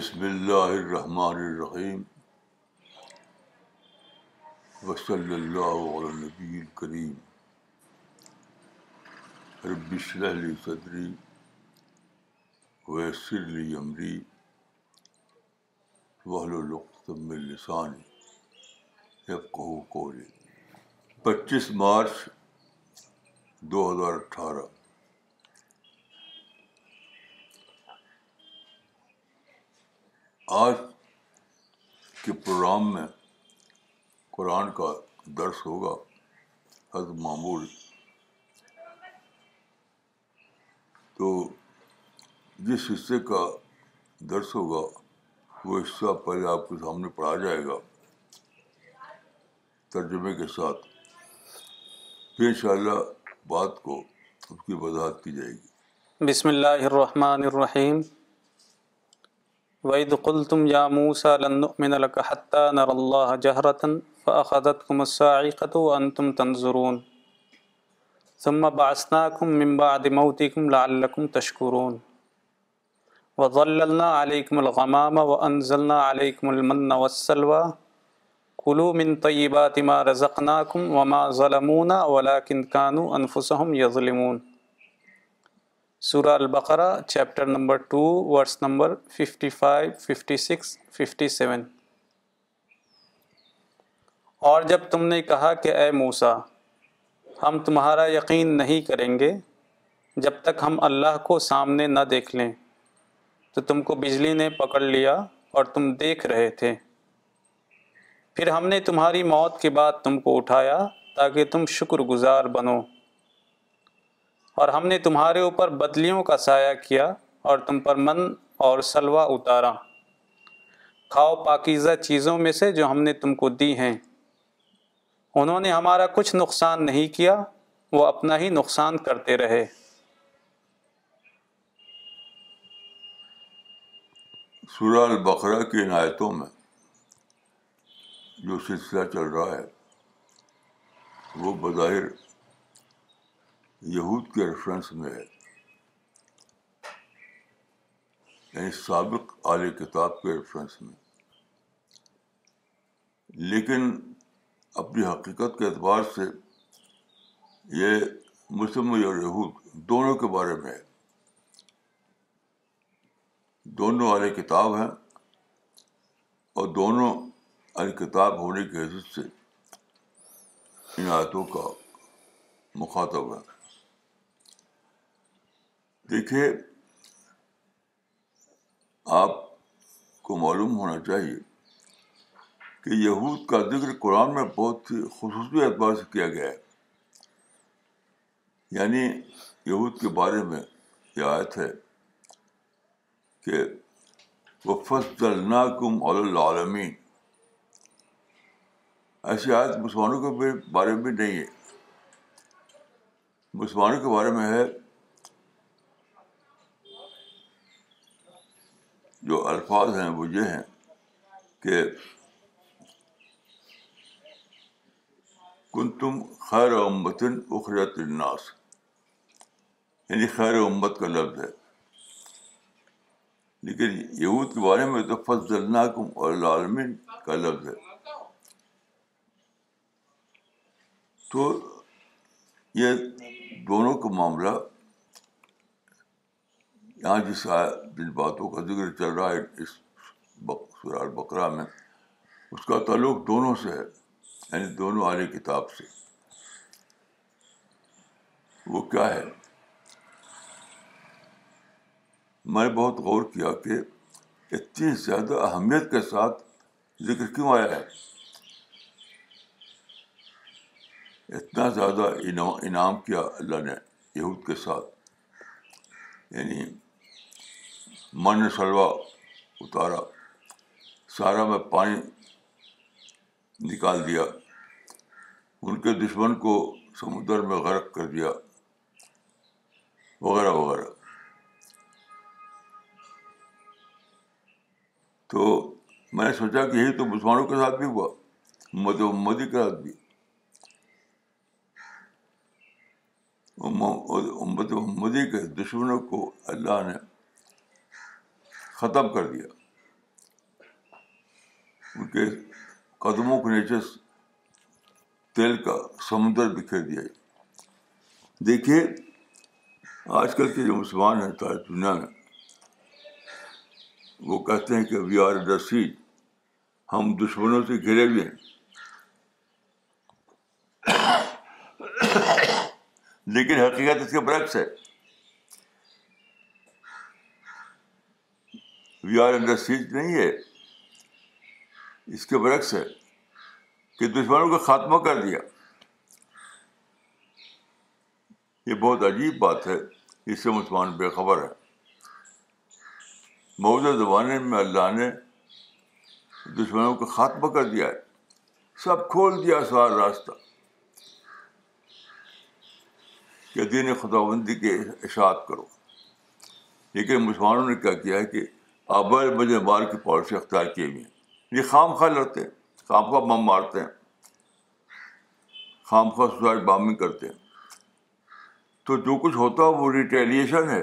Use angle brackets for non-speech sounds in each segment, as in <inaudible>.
بسم اللہ الرحمٰن الرحیم وصلی اللّہ علبی کریم اشرح علی صدری ویسر علی عمری وحلعتم السانی پچیس مارچ دو ہزار اٹھارہ آج کے پروگرام میں قرآن کا درس ہوگا معمول تو جس حصے کا درس ہوگا وہ حصہ پہلے آپ کے سامنے پڑھا جائے گا ترجمے کے ساتھ پھر ان شاء اللہ بات کو اس کی وضاحت کی جائے گی بسم اللہ الرحمن الرحیم وَإِذْ قُلْتُمْ يَا مُوسَى لَن نُؤْمِنَ نر اللہ نَرَ اللَّهَ جَهْرَةً کم السَّاعِقَةُ وَأَنْتُمْ ان تم تنظرون مِنْ بَعْدِ مَوْتِكُمْ لَعَلَّكُمْ تَشْكُرُونَ وَظَلَّلْنَا تشکرون الْغَمَامَ ضل عَلَيْكُمُ الْمَنَّ وَالسَّلْوَى كُلُوا مِنْ طَيِّبَاتِ مَا رَزَقْنَاكُمْ وَمَا ظَلَمُونَا من كَانُوا تما يَظْلِمُونَ وما سورہ البقرہ chapter number two verse number fifty five fifty six fifty seven اور جب تم نے کہا کہ اے موسا ہم تمہارا یقین نہیں کریں گے جب تک ہم اللہ کو سامنے نہ دیکھ لیں تو تم کو بجلی نے پکڑ لیا اور تم دیکھ رہے تھے پھر ہم نے تمہاری موت کے بعد تم کو اٹھایا تاکہ تم شکر گزار بنو اور ہم نے تمہارے اوپر بدلیوں کا سایہ کیا اور تم پر من اور سلوا اتارا کھاؤ پاکیزہ چیزوں میں سے جو ہم نے تم کو دی ہیں انہوں نے ہمارا کچھ نقصان نہیں کیا وہ اپنا ہی نقصان کرتے رہے سورہ البقرہ کی عنایتوں میں جو سلسلہ چل رہا ہے وہ بظاہر یہود کے ریفرنس میں ہے یعنی سابق اعلی کتاب کے ریفرنس میں لیکن اپنی حقیقت کے اعتبار سے یہ مسلم اور یہود دونوں کے بارے میں ہے دونوں اعلی کتاب ہیں اور دونوں اعلی کتاب ہونے کے حص سے ان آیتوں کا مخاطب ہے دیکھیے آپ کو معلوم ہونا چاہیے کہ یہود کا ذکر قرآن میں بہت ہی خصوصی اعتبار سے کیا گیا ہے یعنی یہود کے بارے میں یہ آیت ہے کہ وہ فصل علمی ایسی آیت مسلمانوں کے بارے میں نہیں ہے مسلمانوں کے بارے میں ہے جو الفاظ ہیں وہ یہ ہیں کہ کن تم خیر امتن اخرت الناس یعنی خیر امت کا لفظ ہے لیکن یہود کے بارے میں تو فضل ناکم اور لالمن کا لفظ ہے تو یہ دونوں کا معاملہ یہاں جس جن باتوں کا ذکر چل رہا ہے اس اسال بکرا میں اس کا تعلق دونوں سے ہے یعنی دونوں آر کتاب سے وہ کیا ہے میں نے بہت غور کیا کہ اتنی زیادہ اہمیت کے ساتھ ذکر کیوں آیا ہے اتنا زیادہ انعام کیا اللہ نے یہود کے ساتھ یعنی من سلوا اتارا سارا میں پانی نکال دیا ان کے دشمن کو سمندر میں غرق کر دیا وغیرہ وغیرہ تو میں نے سوچا کہ یہی تو مسلمانوں کے ساتھ بھی ہوا امت مودی کے ساتھ بھی امت و کے دشمنوں کو اللہ نے ختم کر دیا ان کے قدموں کے نیچے تیل کا سمندر بکھر دیا دیکھیے آج کل کے جو مسلمان ہیں تاج دنیا میں وہ کہتے ہیں کہ وی آر دا سیج ہم دشمنوں سے گھرے ہوئے ہیں لیکن حقیقت اس کے برعکس ہے وی آر انڈر سیج نہیں ہے اس کے برعکس ہے کہ دشمنوں کا خاتمہ کر دیا یہ بہت عجیب بات ہے اس سے مسلمان بے خبر ہے موجودہ زمانے میں اللہ نے دشمنوں کا خاتمہ کر دیا ہے سب کھول دیا سارا راستہ کہ دین خدا بندی کے اشاعت کرو لیکن مسلمانوں نے کیا کیا ہے کہ ابر بجے بال کی پالیسی اختیار کیے ہوئی ہیں یہ خام خواہ لڑتے ہیں خام خواہ بم مارتے ہیں خام خواہ سوسائڈ بامنگ کرتے ہیں تو جو کچھ ہوتا ہے وہ ریٹیلیشن ہے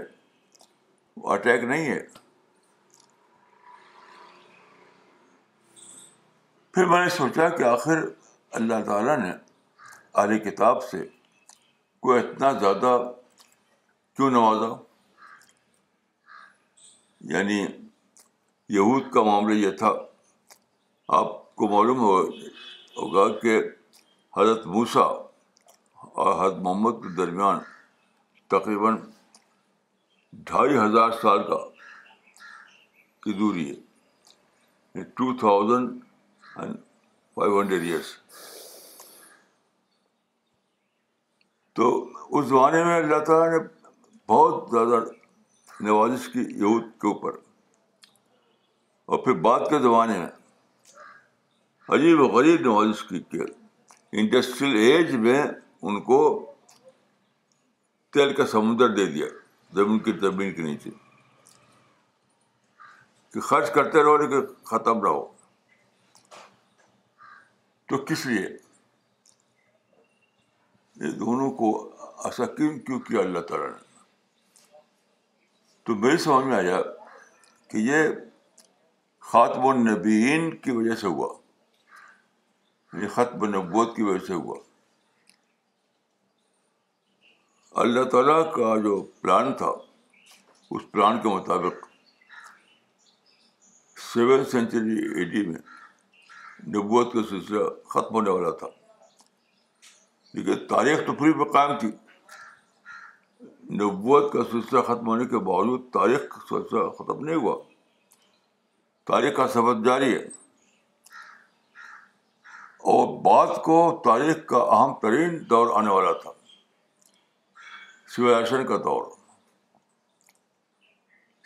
وہ اٹیک نہیں ہے پھر میں نے سوچا کہ آخر اللہ تعالیٰ نے آری کتاب سے کوئی اتنا زیادہ کیوں نوازا یعنی یہود کا معاملہ یہ تھا آپ کو معلوم ہوگا کہ حضرت موسا اور حضرت محمد کے درمیان تقریباً ڈھائی ہزار سال کا کی دوری ہے two thousand and five hundred years تو اس زمانے میں اللہ تعالیٰ نے بہت زیادہ نوازش کی یہود کے اوپر اور پھر بعد کے زمانے میں عجیب و غریب نماز کی انڈسٹریل ایج میں ان کو تیل کا سمندر دے دیا زمین کی زمین کے نیچے کہ خرچ کرتے رہو لیکن ختم رہو تو کس لیے یہ دونوں کو ایسا کیوں کیوں کیا اللہ تعالیٰ نے تو میری سمجھ میں آیا کہ یہ خاتم النبیین کی وجہ سے ہوا یعنی ختم نبوت کی وجہ سے ہوا اللہ تعالیٰ کا جو پلان تھا اس پلان کے مطابق سیون سینچری اے ڈی میں نبوت کا سلسلہ ختم ہونے والا تھا لیکن تاریخ تو پوری پہ قائم تھی نبوت کا سلسلہ ختم ہونے کے باوجود تاریخ کا سلسلہ ختم نہیں ہوا تاریخ کا سبق جاری ہے اور بعد کو تاریخ کا اہم ترین دور آنے والا تھا سولاشن کا دور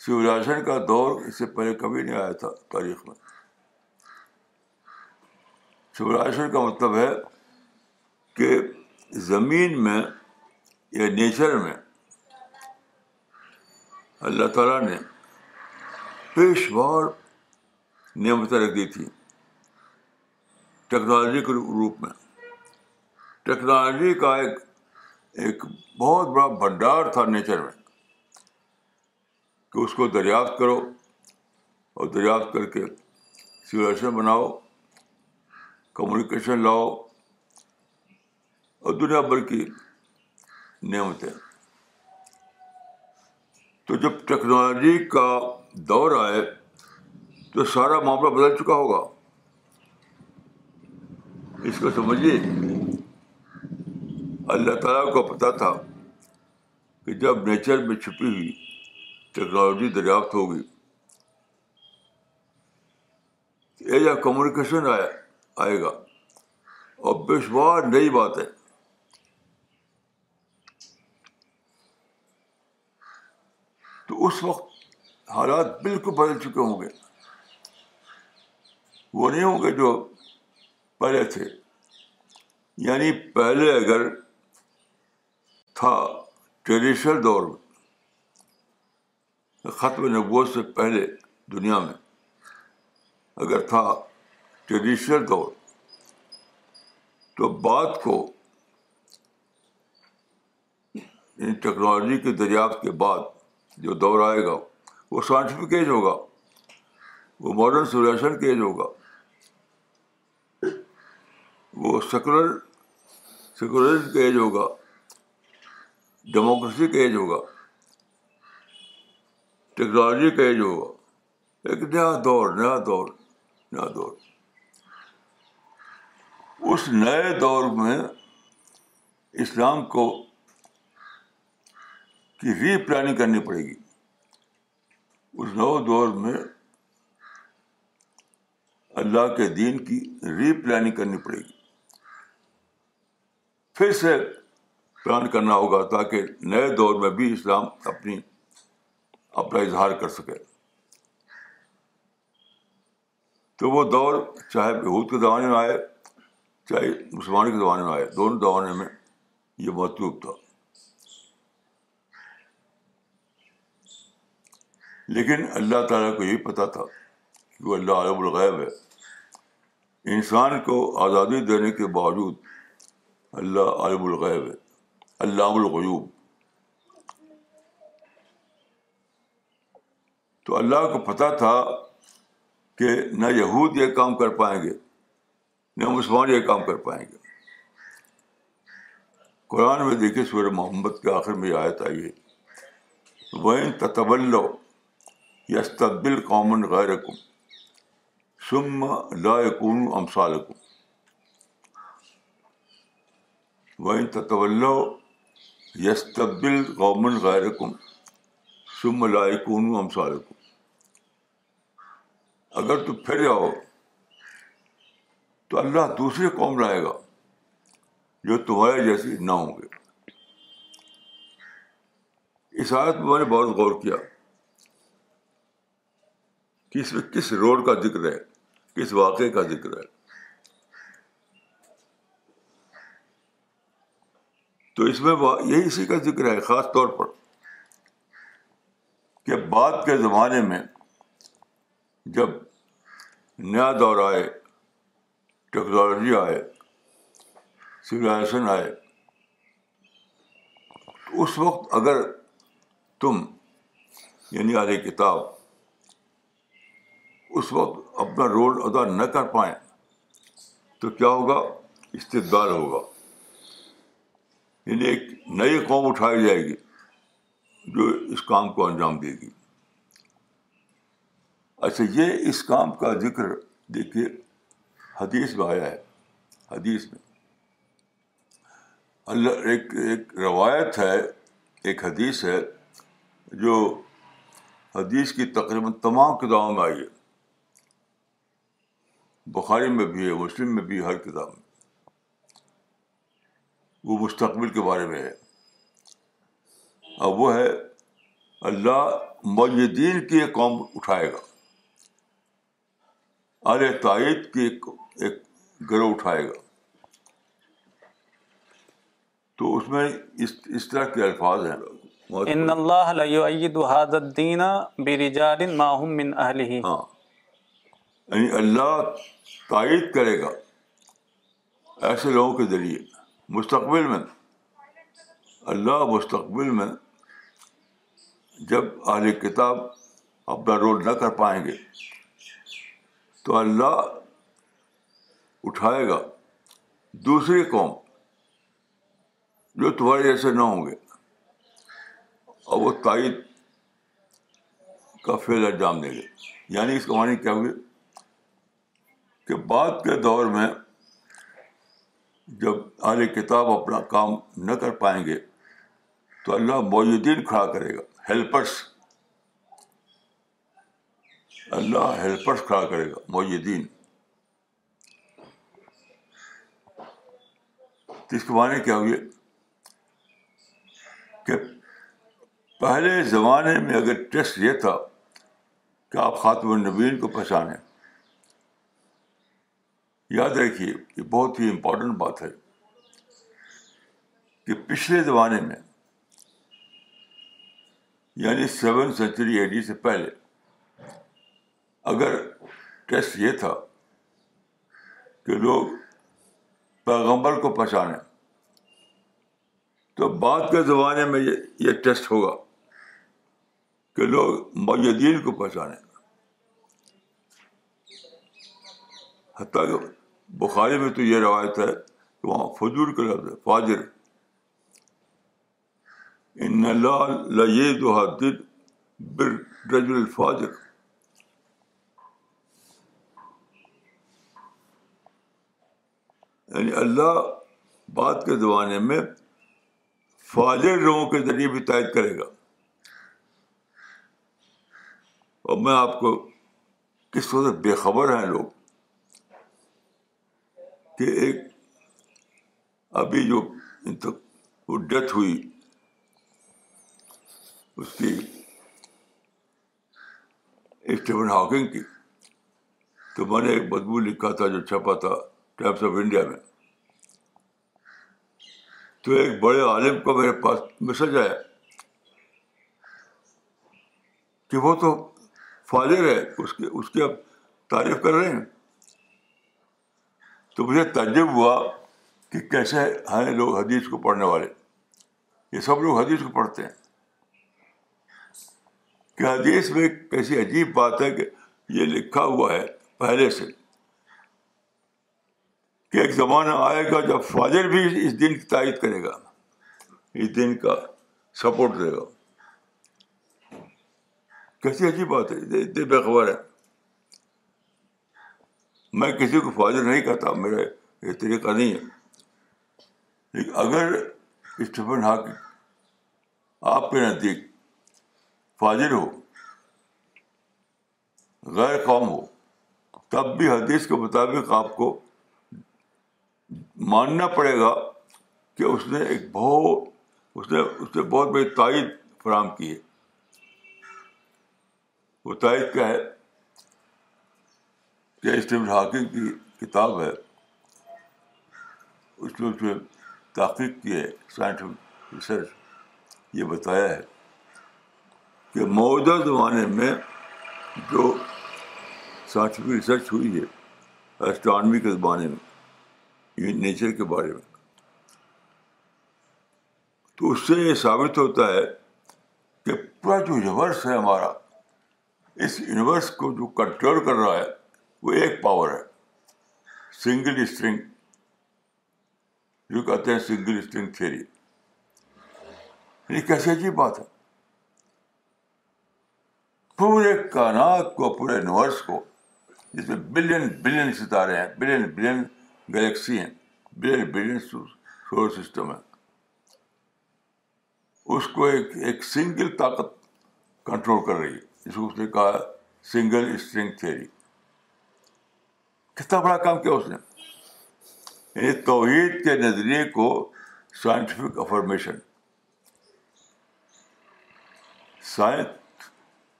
سولاشن کا دور اس سے پہلے کبھی نہیں آیا تھا تاریخ میں سولاشن کا مطلب ہے کہ زمین میں یا نیچر میں اللہ تعالیٰ نے پیشوار نعمتیں رکھ دی تھی ٹیکنالوجی کے روپ میں ٹیکنالوجی کا ایک ایک بہت بڑا بھنڈار تھا نیچر میں کہ اس کو دریافت کرو اور دریافت کر کے سولیشن بناؤ کمیونیکیشن لاؤ اور دنیا بھر کی نعمتیں تو جب ٹیکنالوجی کا دور آئے تو سارا معاملہ بدل چکا ہوگا اس کو سمجھیے اللہ تعالیٰ کو پتا تھا کہ جب نیچر میں چھپی ہوئی ٹیکنالوجی دریافت ہوگی آیا آئے گا اور بے شمار نئی بات ہے تو اس وقت حالات بالکل بدل چکے ہوں گے وہ نہیں ہوں گے جو پہلے تھے یعنی پہلے اگر تھا ٹریڈیشنل دور میں ختم نبوت سے پہلے دنیا میں اگر تھا ٹریڈیشنل دور تو بات کو ان ٹیکنالوجی کی دریافت کے بعد جو دور آئے گا وہ سائنٹیفک ایج ہوگا وہ ماڈرن سولیوشن کے ایج ہوگا وہ سیکولر سیکولرزم کا ایج ہوگا ڈیموکریسی کا ایج ہوگا ٹیکنالوجی کا ایج ہوگا ایک نیا دور نیا دور نیا دور اس نئے دور میں اسلام کو کی ری پلاننگ کرنی پڑے گی اس نئے دور میں اللہ کے دین کی ری پلاننگ کرنی پڑے گی پھر سے پلان کرنا ہوگا تاکہ نئے دور میں بھی اسلام اپنی اپنا اظہار کر سکے تو وہ دور چاہے بہود کے زمانے میں آئے چاہے مسلمان کے زمانے میں آئے دونوں زمانے میں یہ مطلوب تھا لیکن اللہ تعالیٰ کو یہی پتہ تھا کہ وہ اللہ عالم الغیب ہے انسان کو آزادی دینے کے باوجود اللہ عالم الغیب ہے اللہ تو اللہ کو پتہ تھا کہ نہ یہود یہ کام کر پائیں گے نہ مسلمان یہ کام کر پائیں گے قرآن میں دیکھیے سور محمد کے آخر میں آیت آئیے ہے وین یہ یستبل قومن غیر سم لا کن امسالکم تَتَوَلَّوْا تت یس غَيْرَكُمْ ثُمَّ غیر شم أَمْثَالَكُمْ اگر تم پھر جاؤ تو اللہ دوسری قوم لائے گا جو تمہارے جیسی نہ ہوں گے اس آیت میں نے بہت غور کیا کہ اس میں کس روڈ کا ذکر ہے کس واقعے کا ذکر ہے تو اس میں یہی اسی کا ذکر ہے خاص طور پر کہ بعد کے زمانے میں جب نیا دور آئے ٹیکنالوجی آئے سولیزیشن آئے تو اس وقت اگر تم یعنی ارے کتاب اس وقت اپنا رول ادا نہ کر پائیں تو کیا ہوگا استدار ہوگا یعنی ایک نئی قوم اٹھائی جائے گی جو اس کام کو انجام دے گی اچھا یہ اس کام کا ذکر دیکھیے حدیث میں آیا ہے حدیث میں اللہ ایک ایک روایت ہے ایک حدیث ہے جو حدیث کی تقریباً تمام کتابوں میں آئی ہے بخاری میں بھی ہے مسلم میں بھی ہر کتاب میں وہ مستقبل کے بارے میں ہے اور وہ ہے اللہ مجدین کی ایک قوم اٹھائے گا ارے تائید کی ایک گروہ اٹھائے گا تو اس میں اس طرح کے الفاظ ہیں ان اللہ من ہاں یعنی اللہ تائید کرے گا ایسے لوگوں کے ذریعے مستقبل میں اللہ مستقبل میں جب اہل کتاب اپنا رول نہ کر پائیں گے تو اللہ اٹھائے گا دوسری قوم جو تمہارے جیسے نہ ہوں گے اور وہ تائید کا فیل انجام دیں گے یعنی اس کہانی کیا ہوگی کہ بعد کے دور میں جب اہل کتاب اپنا کام نہ کر پائیں گے تو اللہ معیدین کھڑا کرے گا ہیلپرس اللہ ہیلپرس کھڑا کرے گا معیدین تو اس کے معنی کیا ہوئے کہ پہلے زمانے میں اگر ٹیسٹ یہ تھا کہ آپ خاتم النبین کو پہچانیں یاد رکھیے یہ بہت ہی امپورٹنٹ بات ہے کہ پچھلے زمانے میں یعنی سیون سینچری اے ڈی سے پہلے اگر ٹیسٹ یہ تھا کہ لوگ پیغمبر کو پہچانے تو بعد کے زمانے میں یہ ٹیسٹ ہوگا کہ لوگ مدین کو پہچانے بخاری میں تو یہ روایت ہے کہ وہاں فجور کے لفظ ہے فاجر ان رجل الفاجر یعنی اللہ بات کے زمانے میں فاجر لوگوں کے ذریعے بھی تائید کرے گا اور میں آپ کو کس طرح سے خبر ہیں لوگ کہ ایک ابھی جو ڈیتھ ہوئی اس کی اسٹیفن ہاکنگ کی تو میں نے ایک بدبو لکھا تھا جو چھپا تھا ٹائمس آف انڈیا میں تو ایک بڑے عالم کا میرے پاس میسج آیا کہ وہ تو فالر ہے اس کی اب تعریف کر رہے ہیں تو مجھے تعجب ہوا کہ کیسے ہیں لوگ حدیث کو پڑھنے والے یہ سب لوگ حدیث کو پڑھتے ہیں کہ حدیث میں کیسی عجیب بات ہے کہ یہ لکھا ہوا ہے پہلے سے کہ ایک زمانہ آئے گا جب فادر بھی اس دن کی تائید کرے گا اس دن کا سپورٹ دے گا کیسی عجیب بات ہے بے خبر ہے میں کسی کو فاضر نہیں کہتا میرا یہ طریقہ نہیں ہے لیکن اگر اسٹیفن ہاک آپ کے نزدیک فاضر ہو غیر قوم ہو تب بھی حدیث کے مطابق آپ کو ماننا پڑے گا کہ اس نے ایک بہت اس نے اس نے بہت بڑی تائید فراہم کی ہے وہ تائید کیا ہے ہاکنگ کی کتاب ہے اس میں اس میں تحقیق کی ہے سائنٹیفک ریسرچ یہ بتایا ہے کہ موجودہ زمانے میں جو سائنٹیفک ریسرچ ہوئی ہے اسٹرانمی کے زمانے میں نیچر یعنی کے بارے میں تو اس سے یہ ثابت ہوتا ہے کہ پورا جو یونیورس ہے ہمارا اس یونیورس کو جو کنٹرول کر رہا ہے وہ ایک پاور ہے سنگل اسٹرنگ جو کہتے ہیں سنگل اسٹرنگ تھیری کیسے عجیب بات ہے پورے کائنات کو پورے یونیورس کو جس میں بلین بلین ستارے ہیں بلین بلین گلیکسی ہیں بلین بلین سولر سسٹم ہے اس کو ایک ایک سنگل طاقت کنٹرول کر رہی ہے جس کو اس نے کہا سنگل اسٹرنگ تھیری کتنا بڑا کام کیا اس نے یعنی توحید کے نظریے کو سائنٹیفک افارمیشن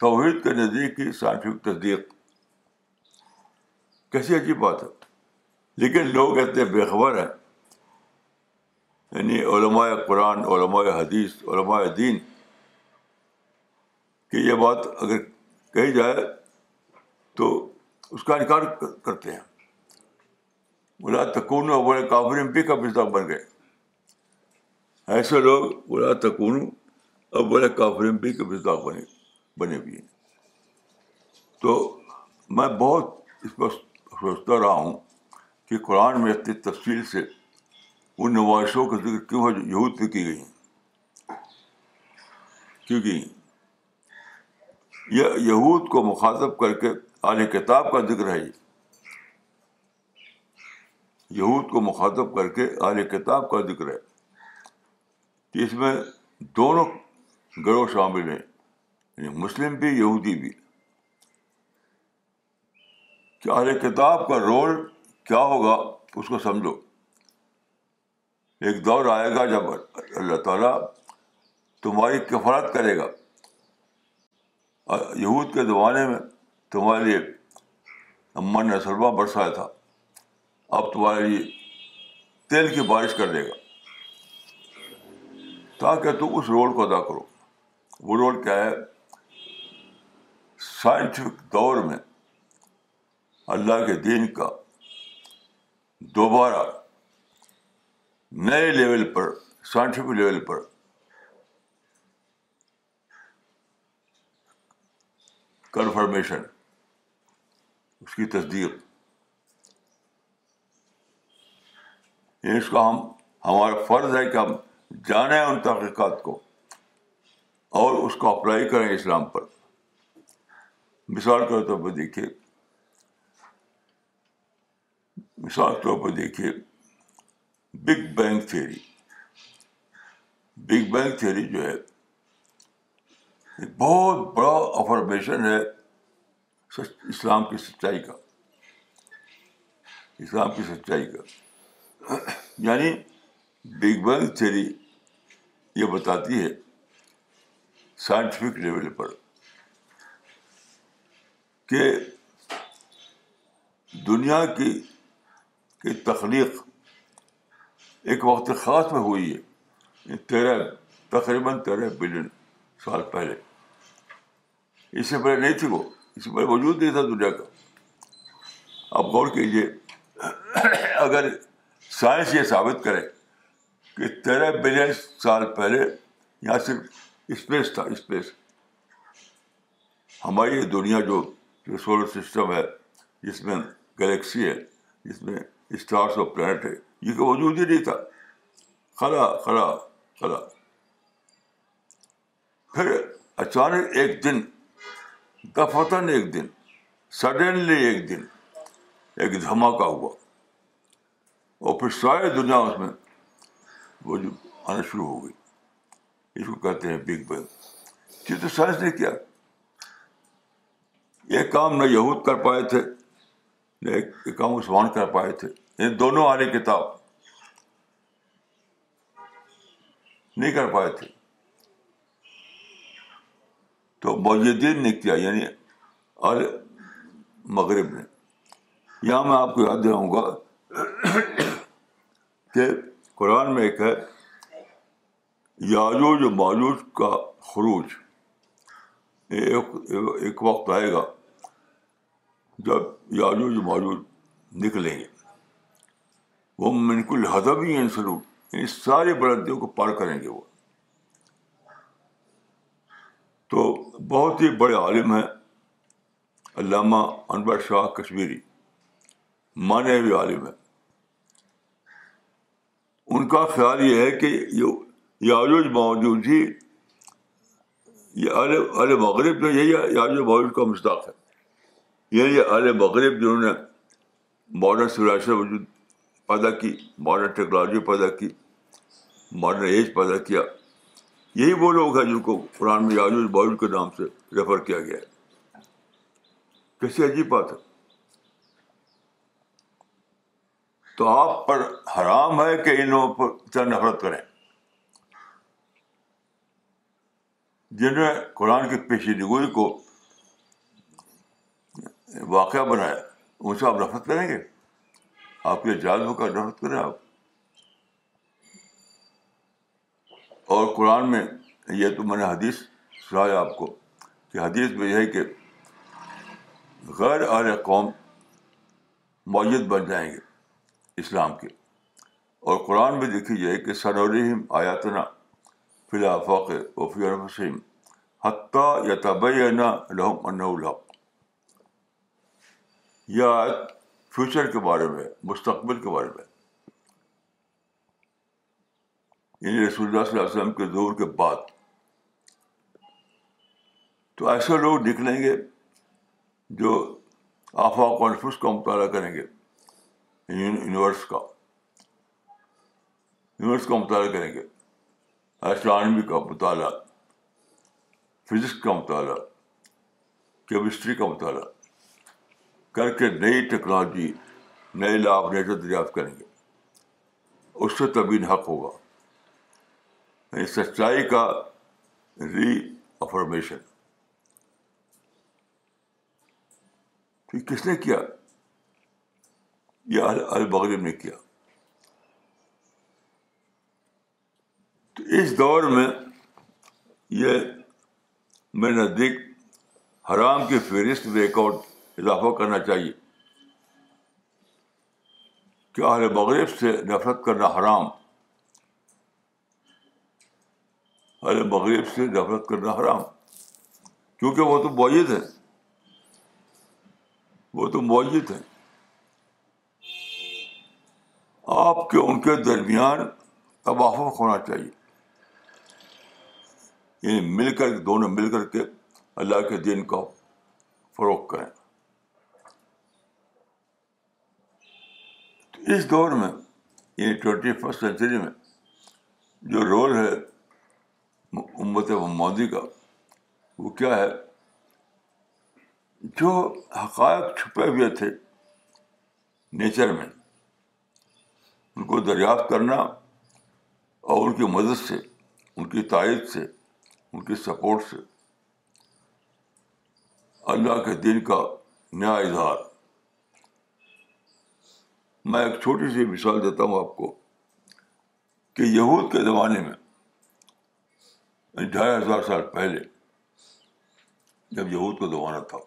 توحید کے نظریے کی سائنٹیفک تصدیق کیسی عجیب بات ہے لیکن لوگ اتنے بےخبر ہیں یعنی علماء قرآن علماء حدیث علماء دین کہ یہ بات اگر کہی جائے تو اس کا انکار کرتے ہیں بلا تکون ابل کافرمبی کا بزاب بن گئے ایسے لوگ الا تکن ابل کافرمبی کا بزاب بنے بنے بھی ہیں تو میں بہت اس پر سوچتا رہا ہوں کہ قرآن میں اتنی تفصیل سے ان نمائشوں کا ذکر کیوں ہے یہود پہ کی گئی ہیں کیونکہ یہود کو مخاطب کر کے اعلی کتاب کا ذکر ہے یہ یہود کو مخاطب کر کے اہل کتاب کا ذکر ہے اس میں دونوں گروہ شامل ہیں یعنی مسلم بھی یہودی بھی کہ اہل کتاب کا رول کیا ہوگا اس کو سمجھو ایک دور آئے گا جب اللہ تعالیٰ تمہاری کفالت کرے گا یہود کے زمانے میں تمہارے لیے امن نے سلوا برسایا تھا اب تمہاری تیل کی بارش کر دے گا تاکہ تم اس رول کو ادا کرو وہ رول کیا ہے سائنٹیفک دور میں اللہ کے دین کا دوبارہ نئے لیول پر سائنٹیفک لیول پر کنفرمیشن اس کی تصدیق یعنی اس کا ہم ہمارا فرض ہے کہ ہم جانیں ان تحقیقات کو اور اس کو اپلائی کریں اسلام پر مثال کے طور پہ دیکھیے مثال کے طور پہ دیکھیے big bang theory big bang theory جو ہے ایک بہت بڑا افرمیشن ہے اسلام کی سچائی کا اسلام کی سچائی کا <coughs> یعنی بگ بینگ تھیری یہ بتاتی ہے سائنٹیفک لیول پر کہ دنیا کی کی تخلیق ایک وقت خاص میں ہوئی ہے یعنی تیرہ تقریباً تیرہ بلین سال پہلے اس سے پہلے نہیں تھی وہ اس سے پہلے وجود نہیں تھا دنیا کا اب غور کیجیے <coughs> اگر سائنس یہ ثابت کرے کہ تیرہ بلین سال پہلے یہاں صرف اسپیس تھا اسپیس ہماری یہ دنیا جو جو سولر سسٹم ہے جس میں گلیکسی ہے جس میں اسٹارس اور پلانٹ ہے یہ کہ وجود ہی نہیں تھا خلا خلا خلا پھر اچانک ایک دن دفتاً ایک دن سڈنلی ایک دن ایک دھماکہ ہوا اور پھر ساری دنیا اس میں وہ جو آنا شروع ہو گئی اس کو کہتے ہیں بگ بینگ یہ تو سائنس نے کیا یہ کام نہ یہود کر پائے تھے نہ کام عثمان کر پائے تھے ان دونوں آنے کتاب نہیں کر پائے تھے تو مدین نے کیا یعنی ال مغرب نے یہاں میں آپ کو یاد دلاؤں گا کہ قرآن میں ایک ہے یاجوج ماجوج کا خروج ایک وقت آئے گا جب یاجوج ماجوج نکلیں گے وہ من کو ادب ہی انسلو ان ساری بلندیوں کو پار کریں گے وہ تو بہت ہی بڑے عالم ہیں علامہ انور شاہ کشمیری مانے ہوئے عالم ہیں ان کا خیال یہ ہے کہ یاجوج موجود ہی یہ اہل مغرب جو یہی یاج موجود کا مشتاق ہے یہی اہل مغرب جنہوں نے ماڈرن سوراشر وجود پیدا کی ماڈرن ٹیکنالوجی پیدا کی ماڈرن ایج پیدا کیا یہی وہ لوگ ہیں جن کو قرآن میں یاجوج الب کے نام سے ریفر کیا گیا ہے کیسی عجیب بات ہے تو آپ پر حرام ہے کہ ان لوگوں پر چند نفرت کریں جنہوں نے قرآن کی پیشیدگوئی کو واقعہ بنایا ان سے آپ نفرت کریں گے آپ کے جاز کا نفرت کریں آپ اور قرآن میں یہ تو میں نے حدیث سنایا آپ کو کہ حدیث میں یہ ہے کہ غیر اہل قوم معیت بن جائیں گے اسلام اور قرآن میں دیکھی جائے کہ سر الرحیم آیاتنا فلاف و فی حتیٰ یا لحم الحق فیوچر کے بارے میں مستقبل کے بارے میں یعنی رسول اللہ اللہ صلی علیہ وسلم کے دور کے بعد تو ایسے لوگ نکلیں گے جو آفاق و انفرس کا مطالعہ کریں گے یونیورس کا یونیورس کا مطالعہ کریں گے ایسٹرانمی کا مطالعہ فزکس کا مطالعہ کیمسٹری کا مطالعہ کر کے نئی ٹیکنالوجی نئے لابریٹر دریافت کریں گے اس سے تبین حق ہوگا یعنی سچائی کا ری افرمیشن کس نے کیا یہ المغرب نے کیا تو اس دور میں یہ میرے نزدیک حرام کی فہرست میں ایک اور اضافہ کرنا چاہیے کہ اہل مغرب سے نفرت کرنا حرام اہل مغرب سے نفرت کرنا حرام کیونکہ وہ تو معیت ہے وہ تو معیت ہے آپ کے ان کے درمیان توافق ہونا چاہیے یعنی مل کر دونوں مل کر کے اللہ کے دین کو فروغ کریں اس دور میں یعنی ٹوینٹی فسٹ سینچری میں جو رول ہے امت مودی کا وہ کیا ہے جو حقائق چھپے ہوئے تھے نیچر میں ان کو دریافت کرنا اور ان کی مدد سے ان کی تائید سے ان کی سپورٹ سے اللہ کے دین کا نیا اظہار میں ایک چھوٹی سی مثال دیتا ہوں آپ کو کہ یہود کے زمانے میں یعنی ڈھائی ہزار سال پہلے جب یہود کا زمانہ تھا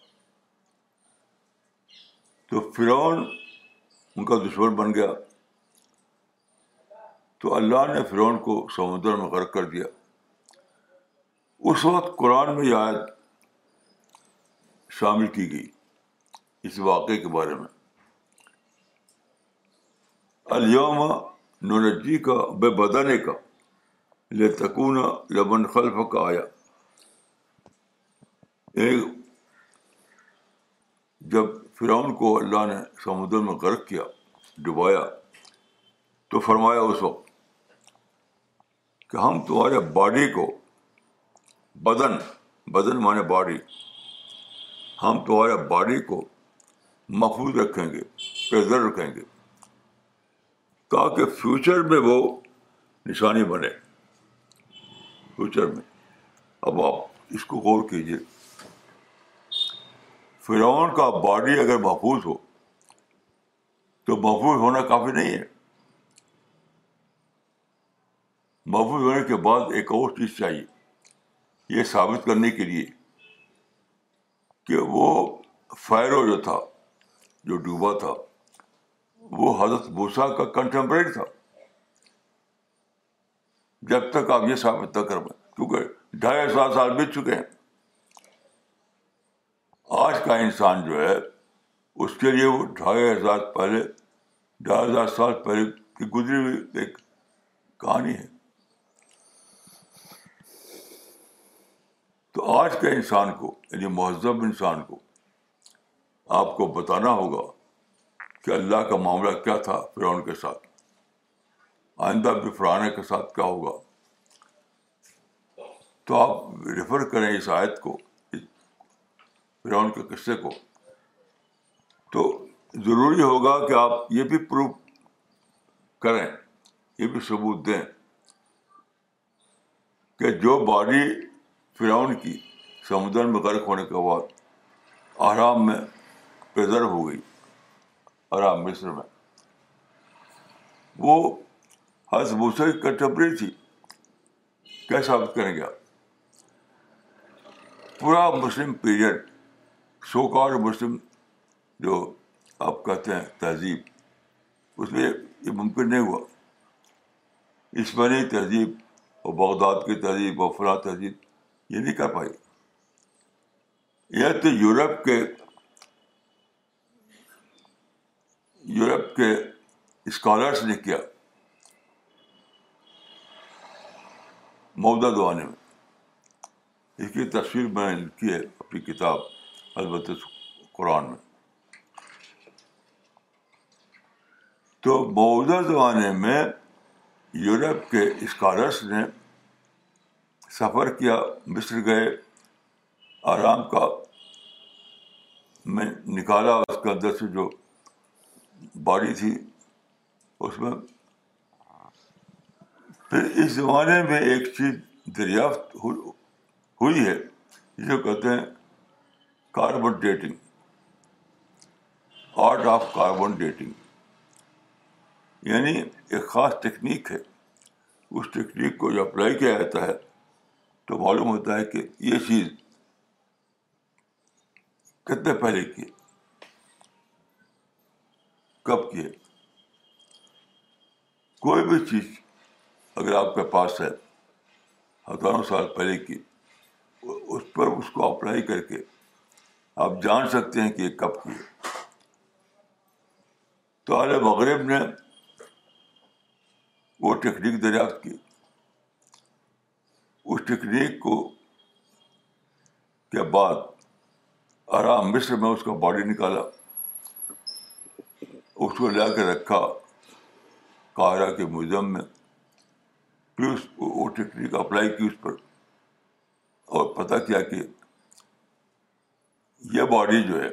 تو فرعون ان کا دشمن بن گیا تو اللہ نے فرعون کو سمندر میں غرق کر دیا اس وقت قرآن میں یہ آیت شامل کی گئی اس واقعے کے بارے میں الیوم نونجی کا بے بدنے کا تکون لبن خلف کا آیا ایک جب فرعون کو اللہ نے سمندر میں غرق کیا ڈبایا تو فرمایا اس وقت کہ ہم تمہارے باڈی کو بدن بدن مانے باڈی ہم تمہارے باڈی کو محفوظ رکھیں گے پیزر رکھیں گے تاکہ فیوچر میں وہ نشانی بنے فیوچر میں اب آپ اس کو غور کیجیے فرعون کا باڈی اگر محفوظ ہو تو محفوظ ہونا کافی نہیں ہے محبوب ہونے کے بعد ایک اور چیز چاہیے یہ ثابت کرنے کے لیے کہ وہ فائرو جو تھا جو ڈوبا تھا وہ حضرت بھوسا کا کنٹمپریری تھا جب تک آپ یہ ثابت نہ کر پائیں کیونکہ ڈھائی ہزار سال بیت چکے ہیں آج کا انسان جو ہے اس کے لیے وہ ڈھائی ہزار پہلے ڈھائی ہزار سال پہلے کی گزری ہوئی ایک کہانی ہے تو آج کے انسان کو یعنی مہذب انسان کو آپ کو بتانا ہوگا کہ اللہ کا معاملہ کیا تھا فرعون کے ساتھ آئندہ بھی فرانے کے ساتھ کیا ہوگا تو آپ ریفر کریں اس آیت کو فرعون کے قصے کو تو ضروری ہوگا کہ آپ یہ بھی پروف کریں یہ بھی ثبوت دیں کہ جو باڈی فرعون کی سمندر میں غرق ہونے کے بعد آرام میں پیدر ہو گئی آرام مصر میں وہ حسب کی کنٹمپری تھی کیا ثابت کریں گے پورا مسلم پیریڈ شوکار مسلم جو آپ کہتے ہیں تہذیب اس میں یہ ممکن نہیں ہوا اسمانی تہذیب اور بغداد کی تہذیب اور فلاں تہذیب یہ نہیں کر پائی تو یورپ کے یورپ کے اسکالرس نے کیا مودا دوانے میں اس کی تصویر میں نے کی اپنی کتاب البت قرآن میں تو مؤدا زمانے میں یورپ کے اسکالرس نے سفر کیا مصر گئے آرام کا میں نکالا اس کے اندر سے جو باڑی تھی اس میں پھر اس زمانے میں ایک چیز دریافت ہوئی ہے جسے کہتے ہیں carbon dating art of carbon dating یعنی ایک خاص ٹیکنیک ہے اس ٹیکنیک کو جو اپلائی کیا جاتا ہے تو معلوم ہوتا ہے کہ یہ چیز کتنے پہلے کیے کب کیے کوئی بھی چیز اگر آپ کے پاس ہے ہزاروں سال پہلے کی اس پر اس کو اپلائی کر کے آپ جان سکتے ہیں کہ یہ کب کیے تو عالم مغرب نے وہ ٹیکنیک دریافت کی اس ٹیکنیک کو کے بعد آرام مصر میں اس کا باڈی نکالا اس کو لے کے رکھا کارا کے میوزیم میں پھر اس وہ ٹیکنیک اپلائی کی اس پر اور پتا کیا کہ یہ باڈی جو ہے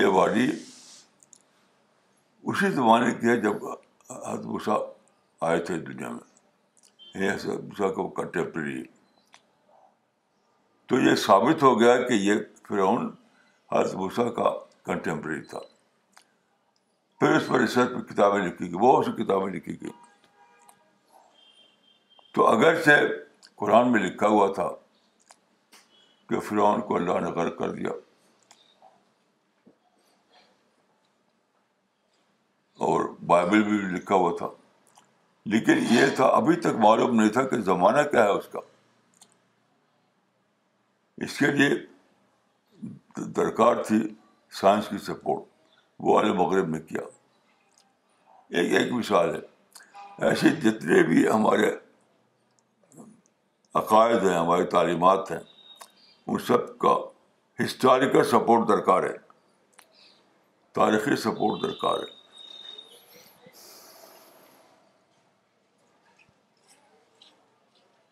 یہ باڈی اسی زمانے کی ہے جب حد آئے تھے دنیا میں کنٹمپری تو یہ ثابت ہو گیا کہ یہ فرعون حضرت موسا کا کنٹمپری تھا پھر اس پر ریسرچ پہ کتابیں لکھی گئی بہت سی کتابیں لکھی گئی تو اگر سے قرآن میں لکھا ہوا تھا کہ فرعون کو اللہ نے غرق کر دیا اور بائبل بھی لکھا ہوا تھا لیکن یہ تھا ابھی تک معلوم نہیں تھا کہ زمانہ کیا ہے اس کا اس کے لیے درکار تھی سائنس کی سپورٹ وہ عالم مغرب میں کیا ایک ایک مثال ہے ایسے جتنے بھی ہمارے عقائد ہیں ہماری تعلیمات ہیں ان سب کا ہسٹوریکل سپورٹ درکار ہے تاریخی سپورٹ درکار ہے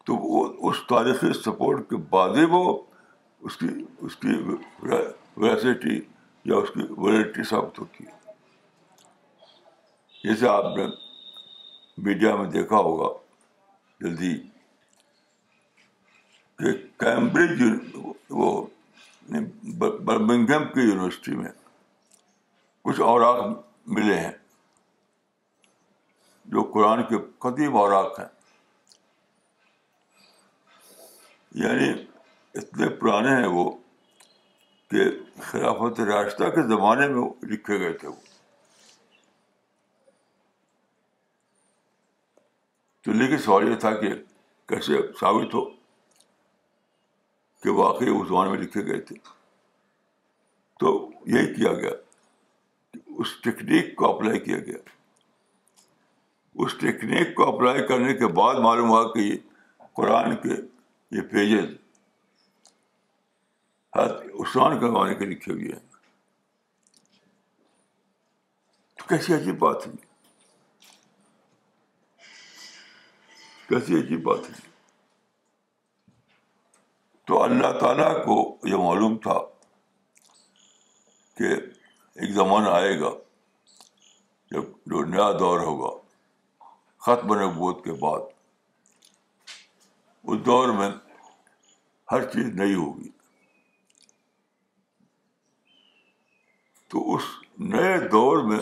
تو وہ اس تاریخی سپورٹ کے بعد ہی وہ اس کی اس کی ویسٹی یا اس کی ویلٹی ثابت ہوتی ہے جیسے آپ نے میڈیا میں دیکھا ہوگا جلدی کہ کیمبرج وہ یعنی برمنگم کی یونیورسٹی میں کچھ اوراق ملے ہیں جو قرآن کے قدیم اوراق ہیں یعنی اتنے پرانے ہیں وہ کہ خلافت راستہ کے زمانے میں لکھے گئے تھے وہ تو لیکن سوال یہ تھا کہ کیسے ثابت ہو کہ واقعی اس زمانے میں لکھے گئے تھے تو یہی کیا گیا اس ٹیکنیک کو اپلائی کیا گیا اس ٹیکنیک کو اپلائی کرنے کے بعد معلوم ہوا کہ قرآن کے یہ پیجز حضرت عثمان کے لکھے ہوئے ہیں تو کیسی عجیب بات ہے کیسی عجیب بات ہے تو اللہ تعالیٰ کو یہ معلوم تھا کہ ایک زمانہ آئے گا جب جو نیا دور ہوگا ختم نبوت کے بعد اس دور میں ہر چیز نئی ہوگی تو اس نئے دور میں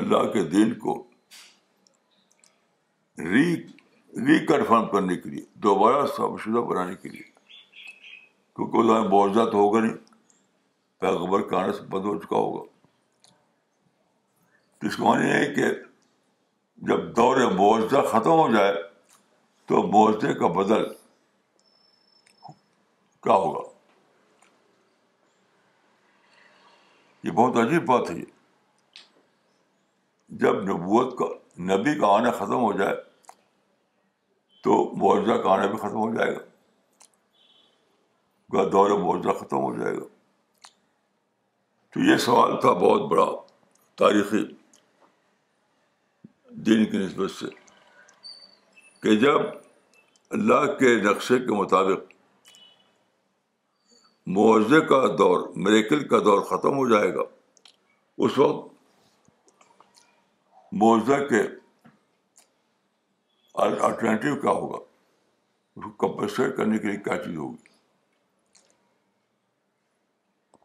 اللہ کے دین کو ری ریکنفرم کرنے کے لیے دوبارہ سب شدہ بنانے کے لیے کیونکہ اس میں معاوضہ تو ہوگا نہیں پیغبر کاڑ سے بند ہو چکا ہوگا اس معنی ہے کہ جب دور معاوضہ ختم ہو جائے تو معاوضے کا بدل کیا ہوگا یہ بہت عجیب بات ہے جب نبوت کا نبی کا آنا ختم ہو جائے تو معاوضہ کا آنا بھی ختم ہو جائے گا دور معاوضہ ختم ہو جائے گا تو یہ سوال تھا بہت بڑا تاریخی دین کی نسبت سے کہ جب اللہ کے نقشے کے مطابق معاوضے کا دور میریکل کا دور ختم ہو جائے گا اس وقت معاوضہ کے کیا ہوگا اس کو کمپنسیٹ کرنے کے لیے کیا چیز ہوگی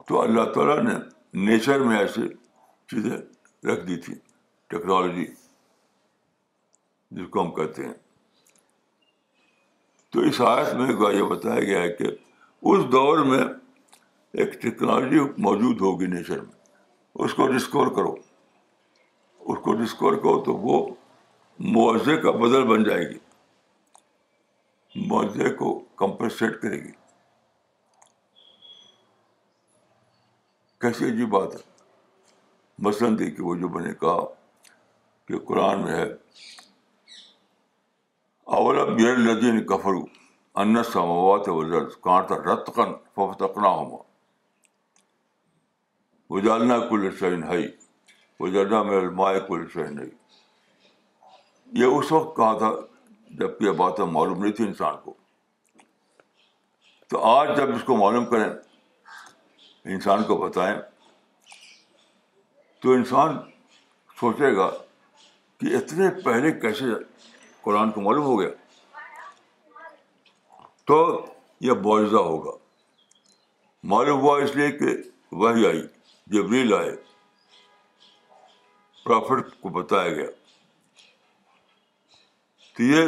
تو اللہ تعالیٰ نے نیچر میں ایسی چیزیں رکھ دی تھی ٹیکنالوجی جس کو ہم کہتے ہیں تو اس آیت میں یہ بتایا گیا ہے کہ اس دور میں ایک ٹیکنالوجی موجود ہوگی نیچر میں اس کو ڈسکور کرو اس کو ڈسکور کرو تو وہ معاوضے کا بدل بن جائے گی معاوضے کو کمپنسیٹ کرے گی کیسی عجیب بات ہے مثلاً دیکھیے وہ جو میں نے کہا کہ قرآن میں ہے اولبر نظین کفرو ہوا اجالنا کل میں میرے کل یہ اس وقت کہا تھا جب کہ یہ باتیں معلوم نہیں تھی انسان کو تو آج جب اس کو معلوم کریں انسان کو بتائیں تو انسان سوچے گا کہ اتنے پہلے کیسے قرآن کو معلوم ہو گیا تو یہ معاوضہ ہوگا معلوم ہوا اس لیے کہ وہی آئی جب ریل آئے پرافٹ کو بتایا گیا تو یہ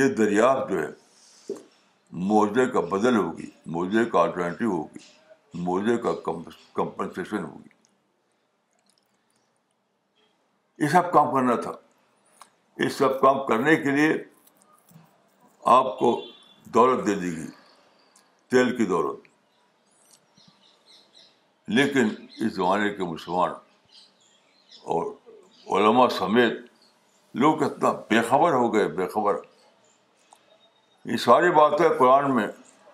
یہ دریافت جو ہے موزے کا بدل ہوگی موزے کا آلٹرنیٹو ہوگی موزے کا کمپنسیشن ہوگی یہ سب کام کرنا تھا سب کام کرنے کے لیے آپ کو دولت دے دی گئی تیل کی دولت لیکن اس زمانے کے مسلمان اور علماء سمیت لوگ اتنا بے خبر ہو گئے بے خبر یہ ساری باتیں قرآن میں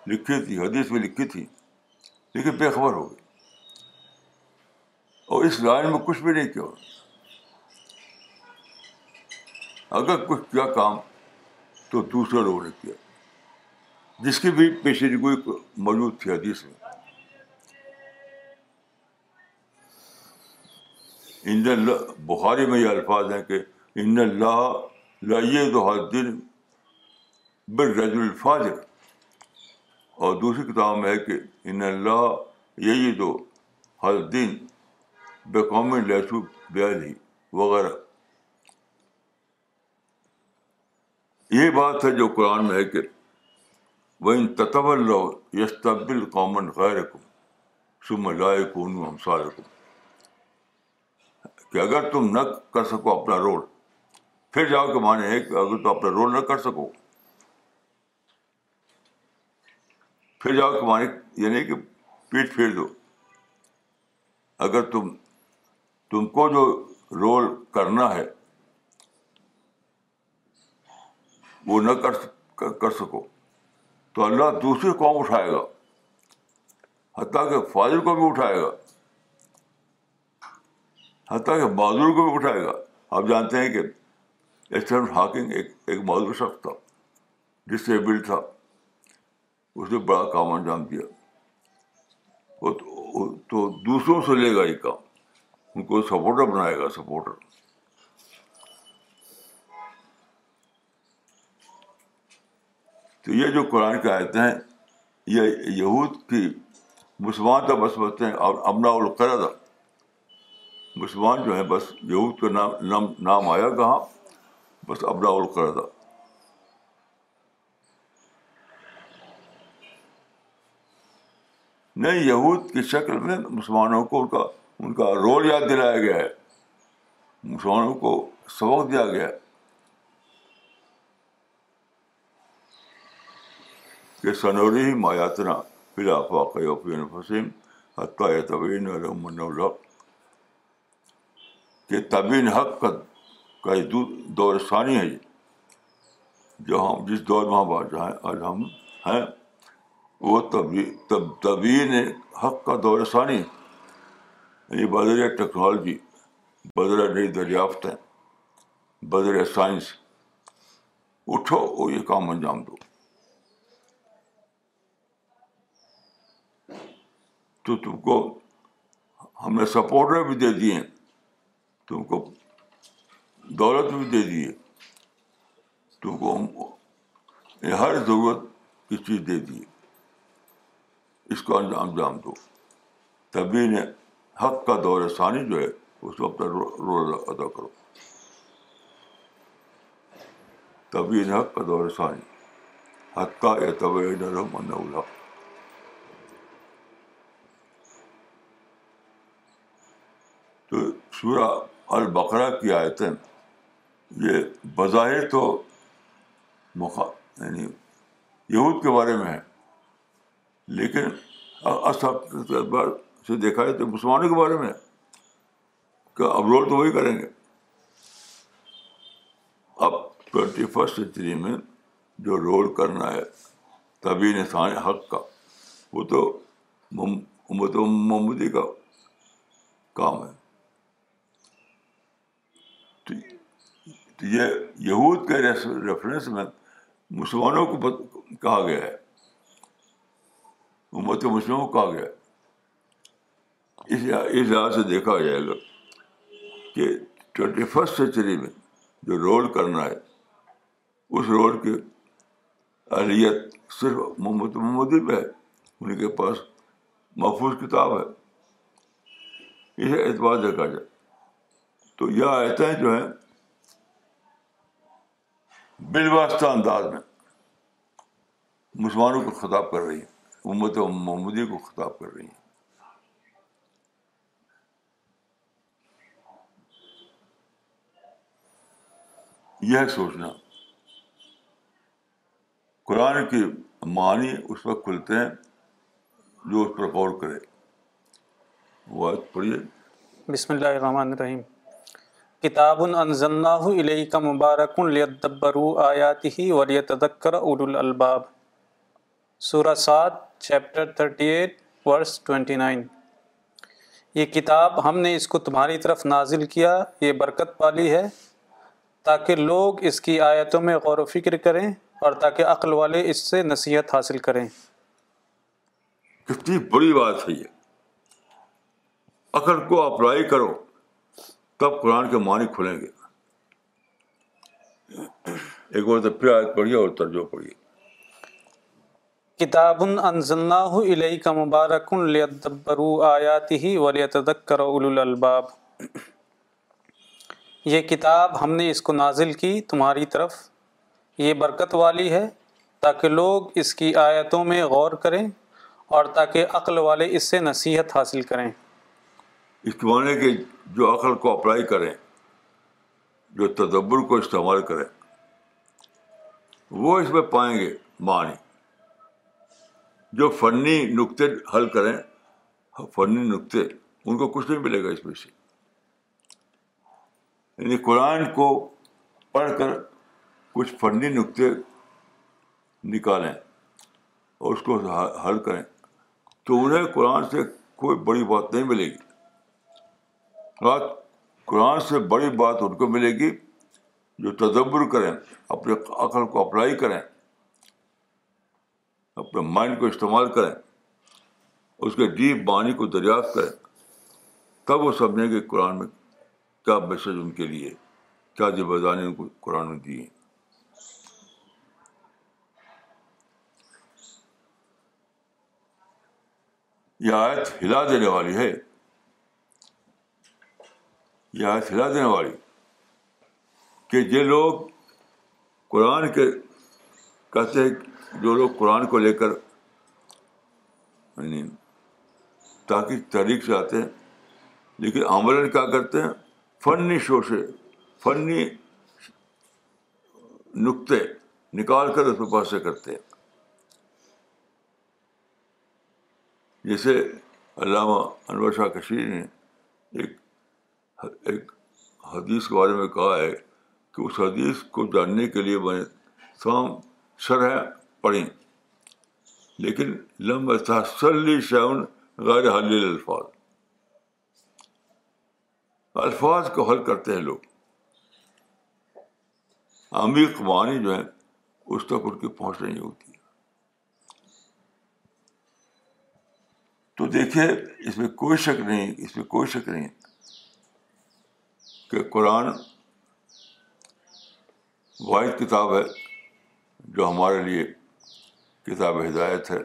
لکھی تھی حدیث میں لکھی تھی لیکن بے خبر ہو گئی اور اس لائن میں کچھ بھی نہیں کیا اگر کچھ کیا کام تو دوسرے لوگوں نے کیا جس کی بھی پیشیدگو کوئی موجود تھی حدیث میں ان بخاری میں یہ الفاظ ہیں کہ ان اللہ لائیے تو ہر دن بر الفاظ اور دوسری کتاب میں ہے کہ ان اللہ یہی تو ہر دن بے قوم لہسو بیالی وغیرہ یہ بات ہے جو قرآن میں ہے کہ وہ ان تطبل یشتبل کامن خیر ہم سائے کم کہ اگر تم نہ کر سکو اپنا رول پھر جاؤ کے مانے ہے کہ اگر تم اپنا رول نہ کر سکو پھر جاؤ کے مانے یعنی کہ پیٹ پھیر دو اگر تم تم کو جو رول کرنا ہے وہ نہ کر سکو تو اللہ دوسرے قوم اٹھائے گا حتیٰ کہ فاضر کو بھی اٹھائے گا حتیٰ کہ معذور کو بھی اٹھائے گا آپ جانتے ہیں کہ اس ہاکنگ ایک ایک معذور شخص تھا ڈسیبلڈ تھا اس نے بڑا کام انجام دیا تو دوسروں سے لے گا یہ کام ان کو سپورٹر بنائے گا سپورٹر تو یہ جو قرآن کے آیتیں ہیں یہ یہود کی مسلمان تو بس بولتے ہیں اور امنا القرد مسلمان جو ہیں بس یہود کا نام نام نام آیا کہاں بس امنا القرد نہیں یہود کی شکل میں مسلمانوں کو ان کا ان کا رول یاد دلایا گیا ہے مسلمانوں کو سبق دیا گیا ہے کہ سنوری ہی مایاتنہ فلاف واقع حتیٰ طبین طبعین الحق کہ طبین حق کا دور ثانی ہے یہ جو ہم جس دور میں ہم آج ہیں آج ہم ہیں وہ طبیعین حق کا دور ثانی یہ بدر ٹیکنالوجی بدر نئی دریافتیں بدر سائنس اٹھو اور یہ کام انجام دو تو تم کو ہم نے سپورٹر بھی دے دیے تم کو دولت بھی دے دیے تم کو ہم ہر ضرورت کی چیز دے دیے اس کو انجام جام دو تبھی نے حق کا دور ثانی جو ہے اس کو اپنا رول ادا کرو تبھی نے حق کا دور ثانی حق کا الحق سورہ البقرا کی آیتیں یہ بظاہر تو یعنی یہود کے بارے میں ہے لیکن اس سے دیکھا جائے تو مسلمانوں کے بارے میں کہ اب رول تو وہی کریں گے اب ٹوینٹی فسٹ سینچری میں جو رول کرنا ہے طبی نسان حق کا وہ تو امت محمودی کا کام ہے یہ یہود کے ریفرنس میں مسلمانوں کو کہا گیا ہے امت مسلموں کو کہا گیا ہے اس لحاظ سے دیکھا جائے گا کہ ٹوینٹی فسٹ سینچری میں جو رول کرنا ہے اس رول کی اہلیت صرف محمد محمودی پہ ہے ان کے پاس محفوظ کتاب ہے اسے اعتبار دیکھا جائے تو یہ آیتیں جو ہیں بالواسطہ انداز میں مسلمانوں کو خطاب کر رہی ہیں امت محمودی کو خطاب کر رہی ہیں یہ سوچنا قرآن کی معنی اس وقت کھلتے ہیں جو اس پر غور کرے وہ پڑھیے بسم اللہ الرحمن الرحیم کتاب اللہ علیہ کا مبارکبرو آیات ہی اولو الالباب سورہ سات chapter thirty eight verse 29 nine یہ کتاب ہم نے اس کو تمہاری طرف نازل کیا یہ برکت پالی ہے تاکہ لوگ اس کی آیتوں میں غور و فکر کریں اور تاکہ عقل والے اس سے نصیحت حاصل کریں کتنی بڑی بات ہے یہ عقل کو اپلائی کرو تب قرآن کے معنی کھلیں گے ایک بار تو پھر آیت پڑھیے اور ترجمہ پڑھیے کتاب انزلناه اليك مبارك ليدبروا آياته وليتذكر اولو الالباب یہ کتاب ہم نے اس کو نازل کی تمہاری طرف یہ برکت والی ہے تاکہ لوگ اس کی آیتوں میں غور کریں اور تاکہ عقل والے اس سے نصیحت حاصل کریں اس کے معنی کہ جو عقل کو اپلائی کریں جو تدبر کو استعمال کریں وہ اس میں پائیں گے معنی جو فنی نقطے حل کریں فنی نقطے ان کو کچھ نہیں ملے گا اس میں سے یعنی قرآن کو پڑھ کر کچھ فنی نقطے نکالیں اور اس کو حل کریں تو انہیں قرآن سے کوئی بڑی بات نہیں ملے گی قرآن سے بڑی بات ان کو ملے گی جو تدبر کریں اپنے عقل کو اپلائی کریں اپنے مائنڈ کو استعمال کریں اس کے ڈیپ بانی کو دریافت کریں تب وہ سمجھیں کہ قرآن میں کیا میسج ان کے لیے کیا داری ان کو قرآن میں دی ہیں آیت ہلا دینے والی ہے یاد ہلا دینے والی کہ جو لوگ قرآن کے کہتے ہیں جو لوگ قرآن کو لے کر یعنی تاکہ تحریک سے آتے ہیں لیکن عمل کیا کرتے ہیں فنی شوشے فنی نقطے نکال کر اس پاس سے کرتے ہیں جیسے علامہ انور شاہ کشیر نے ایک ایک حدیث کے بارے میں کہا ہے کہ اس حدیث کو جاننے کے لیے بنے تمام شرح پڑھیں لیکن لمبا تحسلی شعن غیر حل الفاظ الفاظ کو حل کرتے ہیں لوگ عمیق قبانی جو ہے اس تک ان کی پہنچ نہیں ہوتی تو دیکھیے اس میں کوئی شک نہیں اس میں کوئی شک نہیں کہ قرآن واحد کتاب ہے جو ہمارے لیے کتاب ہدایت ہے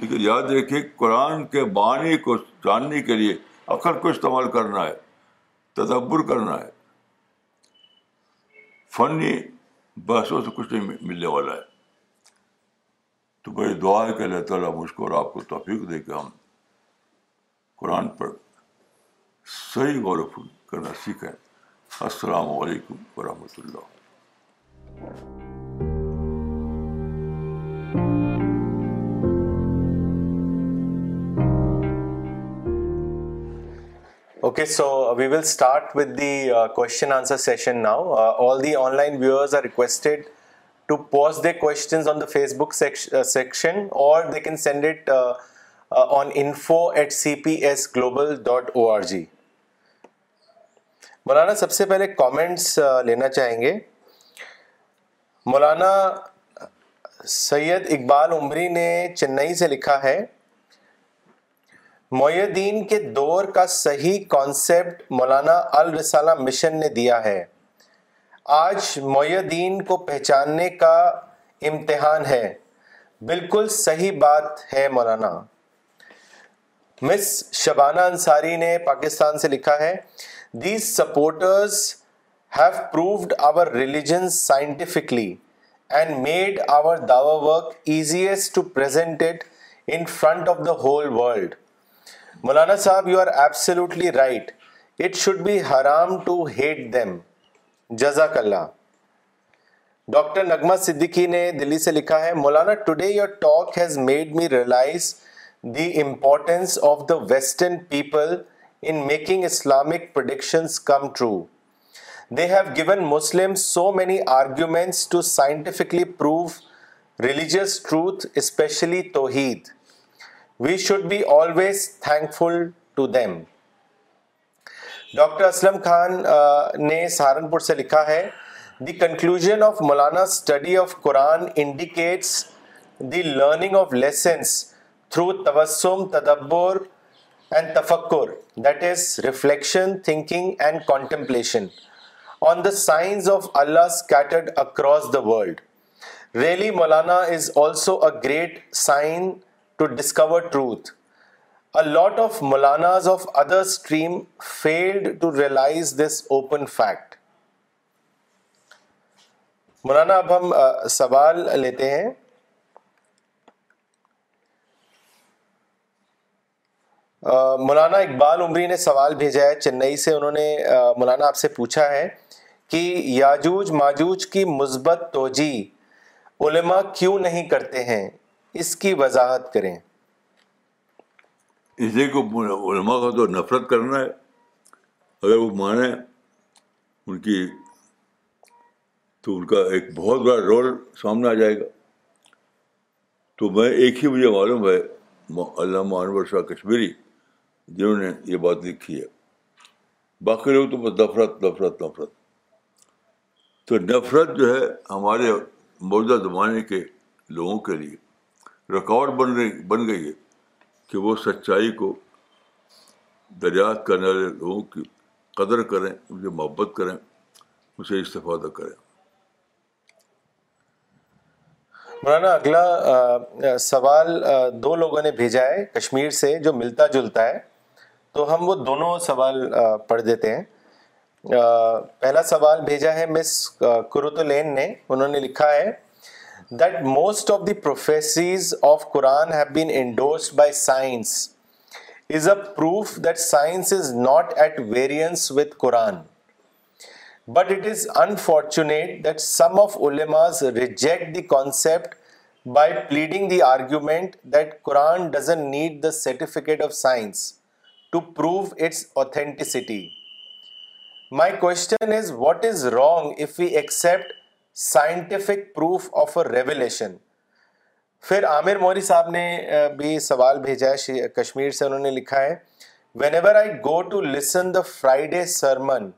لیکن یاد رکھیے قرآن کے معنی کو جاننے کے لیے عقل کو استعمال کرنا ہے تدبر کرنا ہے فنی بحثوں سے کچھ نہیں ملنے والا ہے تو بڑی دعا ہے کہ اللہ تعالیٰ مجھ کو اور آپ کو توفیق دے کے ہم قرآن پر صحیح غور کرنا سیکھیں السلام علیکم ورحمۃ اللہ و رحمت اللہ ٹو پوز دے کو فیس بک سیکشن اور مولانا سب سے پہلے کامنٹس لینا چاہیں گے مولانا سید اقبال عمری نے چنئی سے لکھا ہے کے دور کا صحیح کانسیپٹ مولانا الرسالہ مشن نے دیا ہے آج مدین کو پہچاننے کا امتحان ہے بالکل صحیح بات ہے مولانا مس شبانہ انصاری نے پاکستان سے لکھا ہے these supporters have our our religion scientifically and made Dawa work easiest to to present it it in front of the whole world مولانا صاحب you are right should be حرام ہیٹ دیم جزاک اللہ ڈاکٹر نغمہ صدیقی نے دلی سے لکھا ہے مولانا today your talk has made me realise the importance of the western people doctor Aslam Khan نے سہارنپور سے لکھا ہے the conclusion of Maulana study of Quran indicates the learning of lessons through تبسم تدبر great discover truth lot of field to realise this open fact مولانا اب ہم سوال لیتے ہیں مولانا اقبال عمری نے سوال بھیجا ہے چنئی سے انہوں نے مولانا آپ سے پوچھا ہے کہ یاجوج ماجوج کی مثبت توجہ علماء کیوں نہیں کرتے ہیں اس کی وضاحت کریں اس لیے کہ علماء کا تو نفرت کرنا ہے اگر وہ مانیں ان کی تو ان کا ایک بہت بڑا رول سامنے آ جائے گا تو میں ایک ہی مجھے معلوم ہے علامہ انور شاہ کشمیری جنہوں نے یہ بات لکھی ہے باقی لوگ تو بس نفرت نفرت نفرت تو نفرت جو ہے ہمارے موجودہ زمانے کے لوگوں کے لیے ریکارڈ بن رہی بن گئی ہے کہ وہ سچائی کو دریافت کرنے والے لوگوں کی قدر کریں ان سے محبت کریں ان سے استفادہ کریں مولانا اگلا سوال دو لوگوں نے بھیجا ہے کشمیر سے جو ملتا جلتا ہے تو ہم وہ دونوں سوال پڑھ دیتے ہیں پہلا سوال بھیجا ہے مس نے انہوں نے لکھا ہے that most of the prophecies of Quran have been endorsed by science is a proof that science is not at variance with Quran but it is unfortunate that some of علماز reject the concept by pleading the argument that Quran doesn't need the certificate of science to prove its authenticity my question is what is wrong if we accept scientific proof of a revelation پھر عامر موری صاحب نے بھی سوال بھیجا ہے کشمیر سے انہوں نے لکھا ہے whenever I go to listen the Friday sermon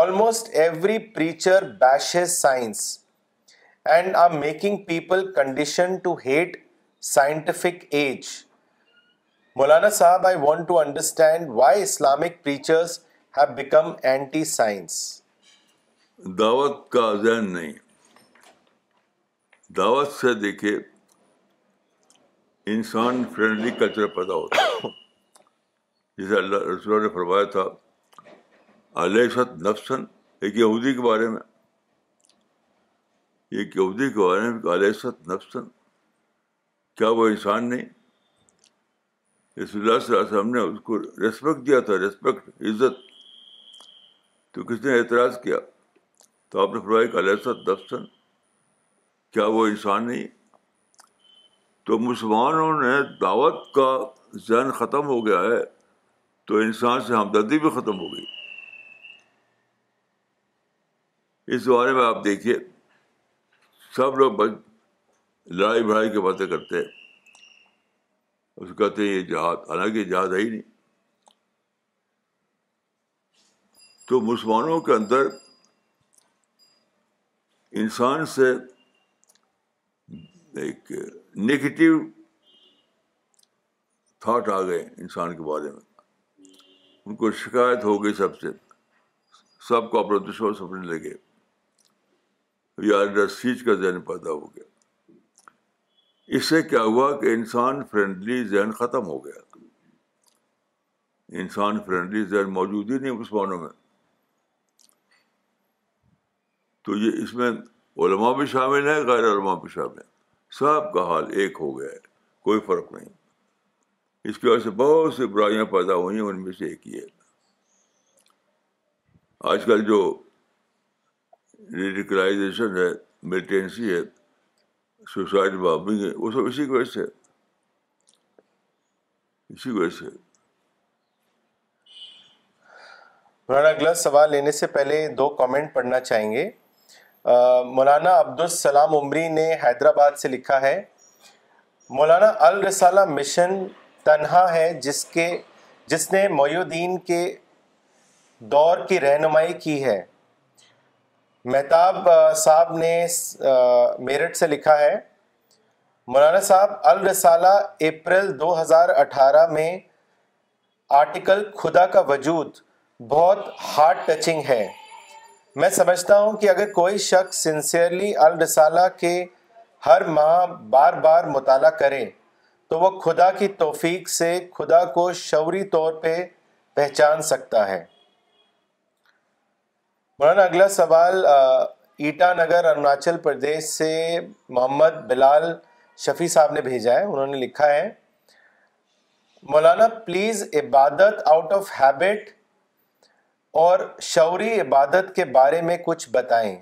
almost every preacher bashes science and are making people condition to hate scientific age مولانا صاحب I want to understand why Islamic preachers have become anti science دعوت کا ذہن نہیں دعوت سے دیکھے انسان friendly culture پیدا ہوتا ہے جیسے اللہ رسول نے فرمایا تھا علیہ نفسن ایک یہودی کے بارے میں ایک یہودی کے بارے میں علیہ نفسن کیا وہ انسان نہیں رسول اللہ صلی اللہ علیہ وسلم نے اس کو ریسپیکٹ دیا تھا ریسپیکٹ عزت تو کس نے اعتراض کیا تو آپ نے فرمایا کہ علیہ دفسن کیا وہ انسان نہیں تو مسلمانوں نے دعوت کا ذہن ختم ہو گیا ہے تو انسان سے ہمدردی بھی ختم ہو گئی اس بارے میں آپ دیکھیے سب لوگ بس لڑائی بھڑائی کی باتیں کرتے ہیں اسے کہتے ہیں یہ جہاد حالانکہ جہاد ہے ہی نہیں تو مسلمانوں کے اندر انسان سے ایک نگیٹو تھاٹ آ گئے انسان کے بارے میں ان کو شکایت ہو گئی سب سے سب کو اپنا دشمن سمجھنے لگے یا سیچ کا ذہن پیدا ہو گیا اس سے کیا ہوا کہ انسان فرینڈلی ذہن ختم ہو گیا انسان فرینڈلی ذہن موجود ہی نہیں مسلمانوں میں تو یہ اس میں علماء بھی شامل ہیں غیر علماء بھی شامل ہیں سب کا حال ایک ہو گیا ہے کوئی فرق نہیں اس کی وجہ سے بہت سی برائیاں پیدا ہوئی ہیں ان میں سے ایک ہی ہے آج کل جو ریڈیکلائزیشن ہے ملیٹینسی ہے سوسائڈ ہے وہ سب اسی اسی کی وجہ وجہ سے سے مولانا اگلا سوال لینے سے پہلے دو کامنٹ پڑھنا چاہیں گے مولانا عبدالسلام عمری نے حیدرآباد سے لکھا ہے مولانا الرسالہ مشن تنہا ہے جس کے جس نے می الدین کے دور کی رہنمائی کی ہے مہتاب صاحب نے میرٹ سے لکھا ہے مولانا صاحب الرسالہ اپریل دو ہزار اٹھارہ میں آرٹیکل خدا کا وجود بہت ہارڈ ٹچنگ ہے میں سمجھتا ہوں کہ اگر کوئی شخص سنسیئرلی الرسالہ کے ہر ماہ بار بار مطالعہ کرے تو وہ خدا کی توفیق سے خدا کو شعوری طور پہ پہچان سکتا ہے مولانا اگلا سوال ایٹا نگر اروناچل پردیش سے محمد بلال شفیع صاحب نے بھیجا ہے انہوں نے لکھا ہے مولانا پلیز عبادت آؤٹ آف ہیبٹ اور شعوری عبادت کے بارے میں کچھ بتائیں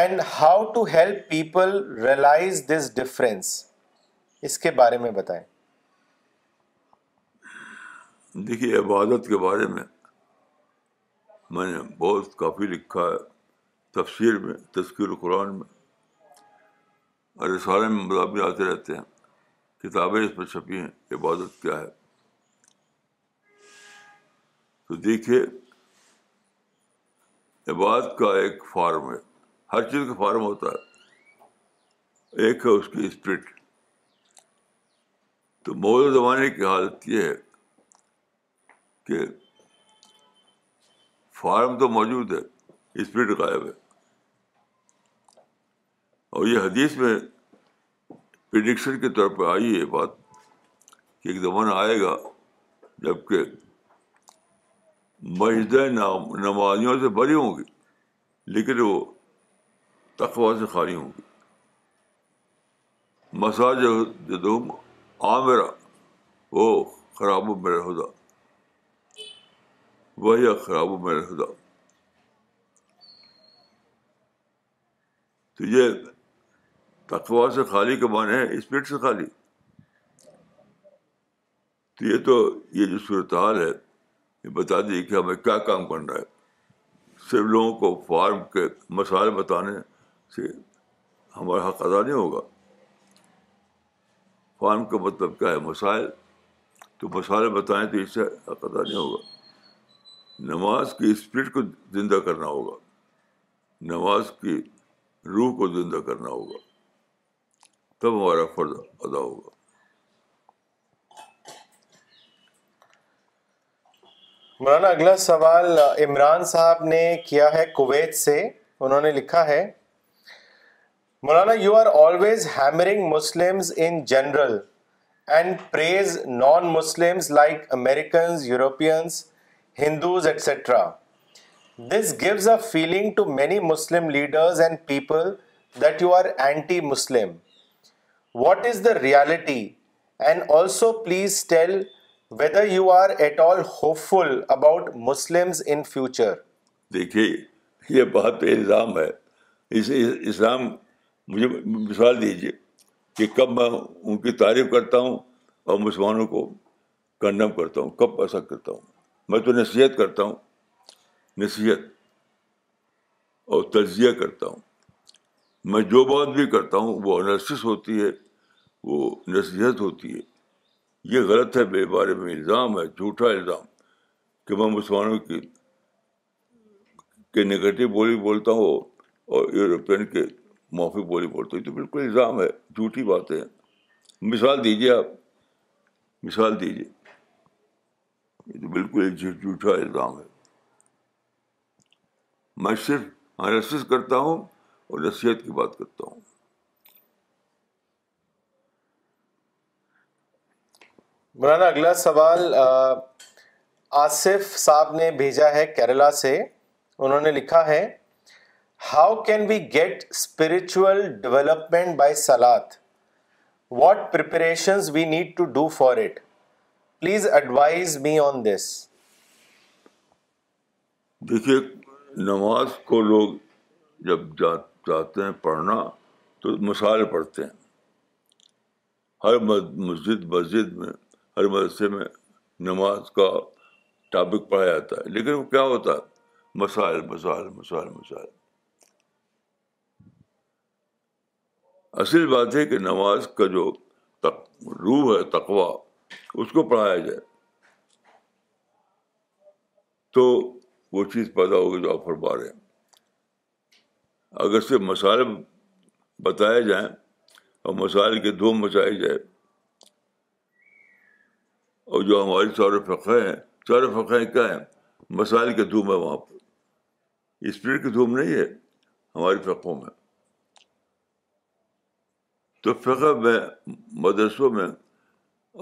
and how to help people realise this difference اس کے بارے میں بتائیں دیکھیے عبادت کے بارے میں میں نے بہت کافی لکھا ہے تفسیر میں تذکیر قرآن میں اور اشارے میں مطابق آتے رہتے ہیں کتابیں اس پر چھپی ہیں عبادت کیا ہے تو دیکھیے عبادت کا ایک فارم ہے ہر چیز کا فارم ہوتا ہے ایک ہے اس کی اسپرٹ تو موجودہ زمانے کی حالت یہ ہے کہ فارم تو موجود ہے اسپرٹ غائب ہے اور یہ حدیث میں پریڈکشن کے طور پہ آئی یہ بات کہ ایک زمانہ آئے گا جب کہ مسجدیں نمازیوں سے بھری ہوں گی لیکن وہ تقوا سے خالی ہوں گی مساج آ میرا وہ خراب میرا وہی خراب میں میرے خدا تو یہ تقوا سے خالی معنی ہے اسپرٹ سے خالی تو یہ تو یہ جو صورت حال ہے یہ بتا دیجیے کہ ہمیں کیا کام کرنا ہے صرف لوگوں کو فارم کے مسائل بتانے سے ہمارا حق ادا نہیں ہوگا فارم کا مطلب کیا ہے مسائل تو مسائل بتائیں تو اس سے حق ادا نہیں ہوگا نماز کی اسپرٹ کو زندہ کرنا ہوگا نماز کی روح کو زندہ کرنا ہوگا تب ہمارا فرض ادا ہوگا مولانا اگلا سوال عمران صاحب نے کیا ہے کویت سے انہوں نے لکھا ہے مولانا you are always hammering Muslim in general and praise non Muslim like Americans Europeans Hindus etcetera this gives a feeling to many Muslim leaders and people that you are anti Muslim what is the reality and also please tell whether you are at all hopeful about Muslim in future دیکھیے یہ بہت الزام ہے اسلام مجھے مثال دیجیے کہ کب میں ان کی تعریف کرتا ہوں اور مسلمانوں کو کنڈم کرتا ہوں کب ایسا کرتا ہوں میں تو نصیحت کرتا ہوں نصیحت اور تجزیہ کرتا ہوں میں جو بات بھی کرتا ہوں وہ انالسس ہوتی ہے وہ نصیحت ہوتی ہے یہ غلط ہے بے بارے میں الزام ہے جھوٹا الزام کہ میں مسلمانوں کی کے نگیٹو بولی بولتا ہوں اور یورپین کے معافی بولی بولتا ہوں یہ تو بالکل الزام ہے جھوٹی باتیں ہیں مثال دیجیے آپ مثال دیجیے بالکل ایک جھوٹ جھوٹا الزام ہے میں صرف کرتا ہوں اور نصیحت کی بات کرتا ہوں مولانا اگلا سوال آصف صاحب نے بھیجا ہے کیرلا سے انہوں نے لکھا ہے how can we get spiritual development by salad what preparations we need to do for it please advise me on this دیکھیے نماز کو لوگ جب جاتے ہیں پڑھنا تو مسائل پڑھتے ہیں ہر مسجد مسجد میں ہر مدرسے میں نماز کا ٹاپک پڑھا جاتا ہے لیکن وہ کیا ہوتا ہے مسائل مسائل مسائل مسائل اصل بات ہے کہ نماز کا جو روح ہے تقوا اس کو پڑھایا جائے تو وہ چیز پیدا ہوگی جو آپ فرما رہے ہیں اگر صرف مسائل بتائے جائیں اور مسائل کے دھوم مچائے جائے اور جو ہماری چار فقہ ہیں چار فقہ کیا ہیں مسائل کے دھوم ہے وہاں پر اسپرٹ کی دھوم نہیں ہے ہماری فقوں میں تو فقہ میں مدرسوں میں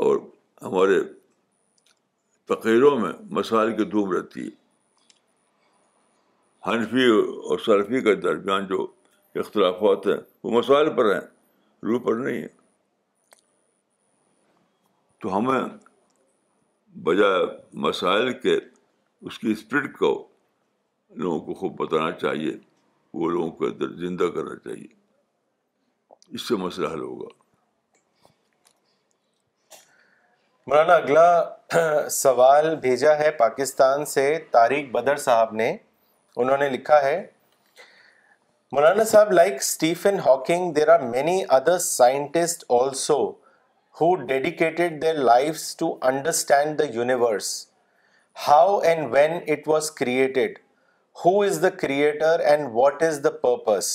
اور ہمارے تقریروں میں مسائل کی دھوم رہتی ہے حنفی اور صرفی کے درمیان جو اختلافات ہیں وہ مسائل پر ہیں رو پر نہیں ہیں تو ہمیں بجائے مسائل کے اس کی اسپرٹ کو لوگوں کو خوب بتانا چاہیے وہ لوگوں کو زندہ کرنا چاہیے اس سے مسئلہ حل ہوگا مولانا اگلا سوال بھیجا ہے پاکستان سے طارق بدر صاحب نے انہوں نے لکھا ہے مولانا صاحب like Stephen Hawking there are many other scientist also who dedicated their life to understand the universe how and when it was created who is the creator and what is the purpose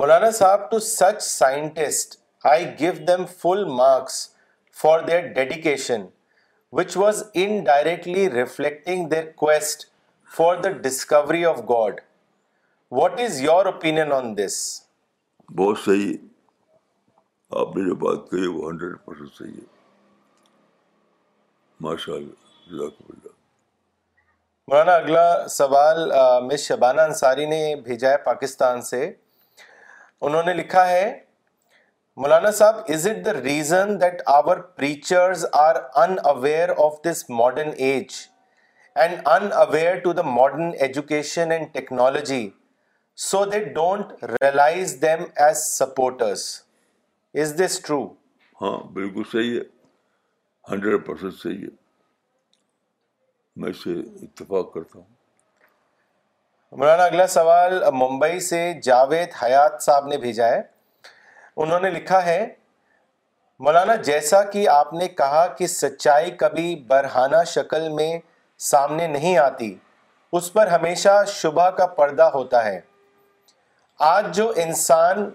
مولانا صاحب to such scientist I give them full marks for their dedication which was indirectly reflecting their quest for the discovery of God what is your opinion on this بہت صحیح آپ نے جو بات کہی وہ hundred percent صحیح ہے ماشاء اللہ مولانا اگلا سوال مس شبانہ انصاری نے بھیجا ہے پاکستان سے انہوں نے لکھا ہے مولانا صاحب is it the reason that our preachers are unaware of this modern age and unaware to the modern education and technology so they don't realise them as supporters is this true ہاں بالکل صحیح ہے hundred percent صحیح ہے میں اتفاق کرتا ہوں مولانا اگلا سوال ممبئی سے جاوید حیات صاحب نے بھیجا ہے انہوں نے لکھا ہے مولانا جیسا کہ آپ نے کہا کہ سچائی کبھی برہانہ شکل میں سامنے نہیں آتی اس پر ہمیشہ شبہ کا پردہ ہوتا ہے آج جو انسان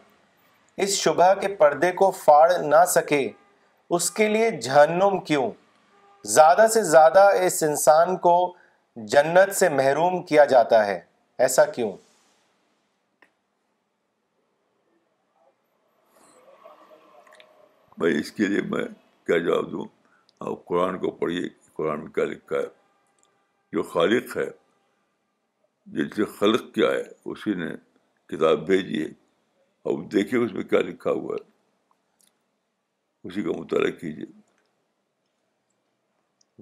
اس شبہ کے پردے کو فاڑ نہ سکے اس کے لیے جہنم کیوں زیادہ سے زیادہ اس انسان کو جنت سے محروم کیا جاتا ہے ایسا کیوں بھائی اس کے لیے میں کیا جواب دوں آپ قرآن کو پڑھیے قرآن میں کیا لکھا ہے جو خالق ہے جس سے خلق کیا ہے اسی نے کتاب بھیجی ہے اور دیکھیے اس میں کیا لکھا ہوا ہے اسی کا مطالعہ کیجیے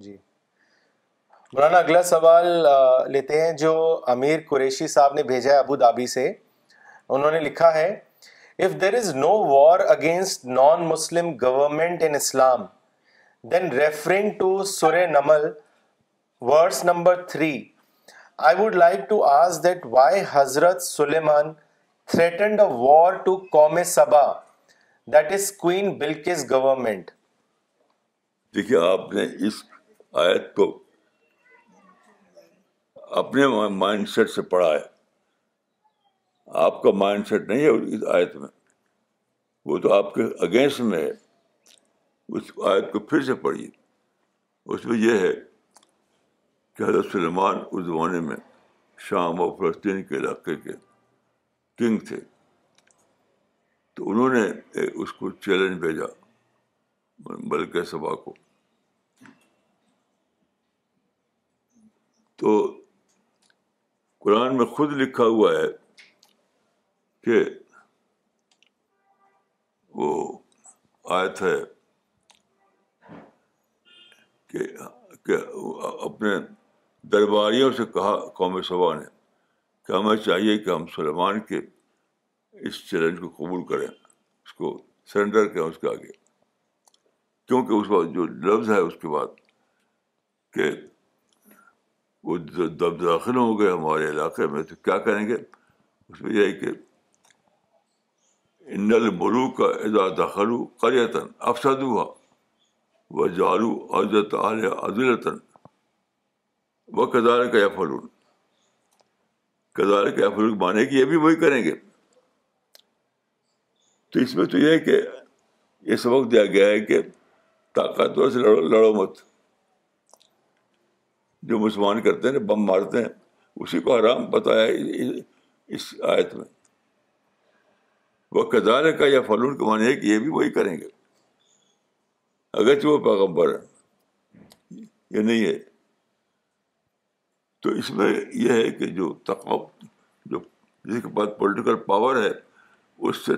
جی مولانا اگلا سوال لیتے ہیں جو امیر قریشی صاحب نے بھیجا ہے ابو دھابی سے انہوں نے لکھا ہے if there is no war against non Muslim in Islam then referring to to Naml verse number three I would like us that why حضرت سلیمان تھریٹنڈ اے وار ٹو قوم صبا دیٹ از بلکس دیکھیے آپ نے اس آیت کو اپنے مائنڈ سیٹ سے پڑھا ہے آپ کا مائنڈ سیٹ نہیں ہے اس آیت میں وہ تو آپ کے اگینسٹ میں ہے اس آیت کو پھر سے پڑھیے اس میں یہ ہے کہ حضرت سلمان اس زمانے میں شام و فلسطین کے علاقے کے کنگ تھے تو انہوں نے اس کو چیلنج بھیجا بلکہ سبا کو تو قرآن میں خود لکھا ہوا ہے کہ وہ آیت ہے کہ اپنے درباریوں سے کہا قوم صبا نے کہ ہمیں چاہیے کہ ہم سلیمان کے اس چیلنج کو قبول کریں اس کو سرنڈر کریں اس کے آگے کیونکہ اس وقت جو لفظ ہے اس کے بعد کہ وہ دب داخل ہو گئے ہمارے علاقے میں تو کیا کریں گے اس میں یہ ہے کہ نل ملو کا ادا دخلو وہ عال عدلتن وہ کزار کا یفل مانے کی یہ بھی وہی کریں گے تو اس میں تو یہ ہے کہ یہ سبق دیا گیا ہے کہ طاقتور سے لڑو لڑو مت جو مسلمان کرتے ہیں بم مارتے ہیں اسی کو حرام پتہ ہے اس آیت میں وہ کدال کا یا فلون کا معنی ہے کہ یہ بھی وہی کریں گے اگرچہ وہ پیغمبر یہ نہیں ہے تو اس میں یہ ہے کہ جو جو جس کے پاس پولیٹیکل پاور ہے اس سے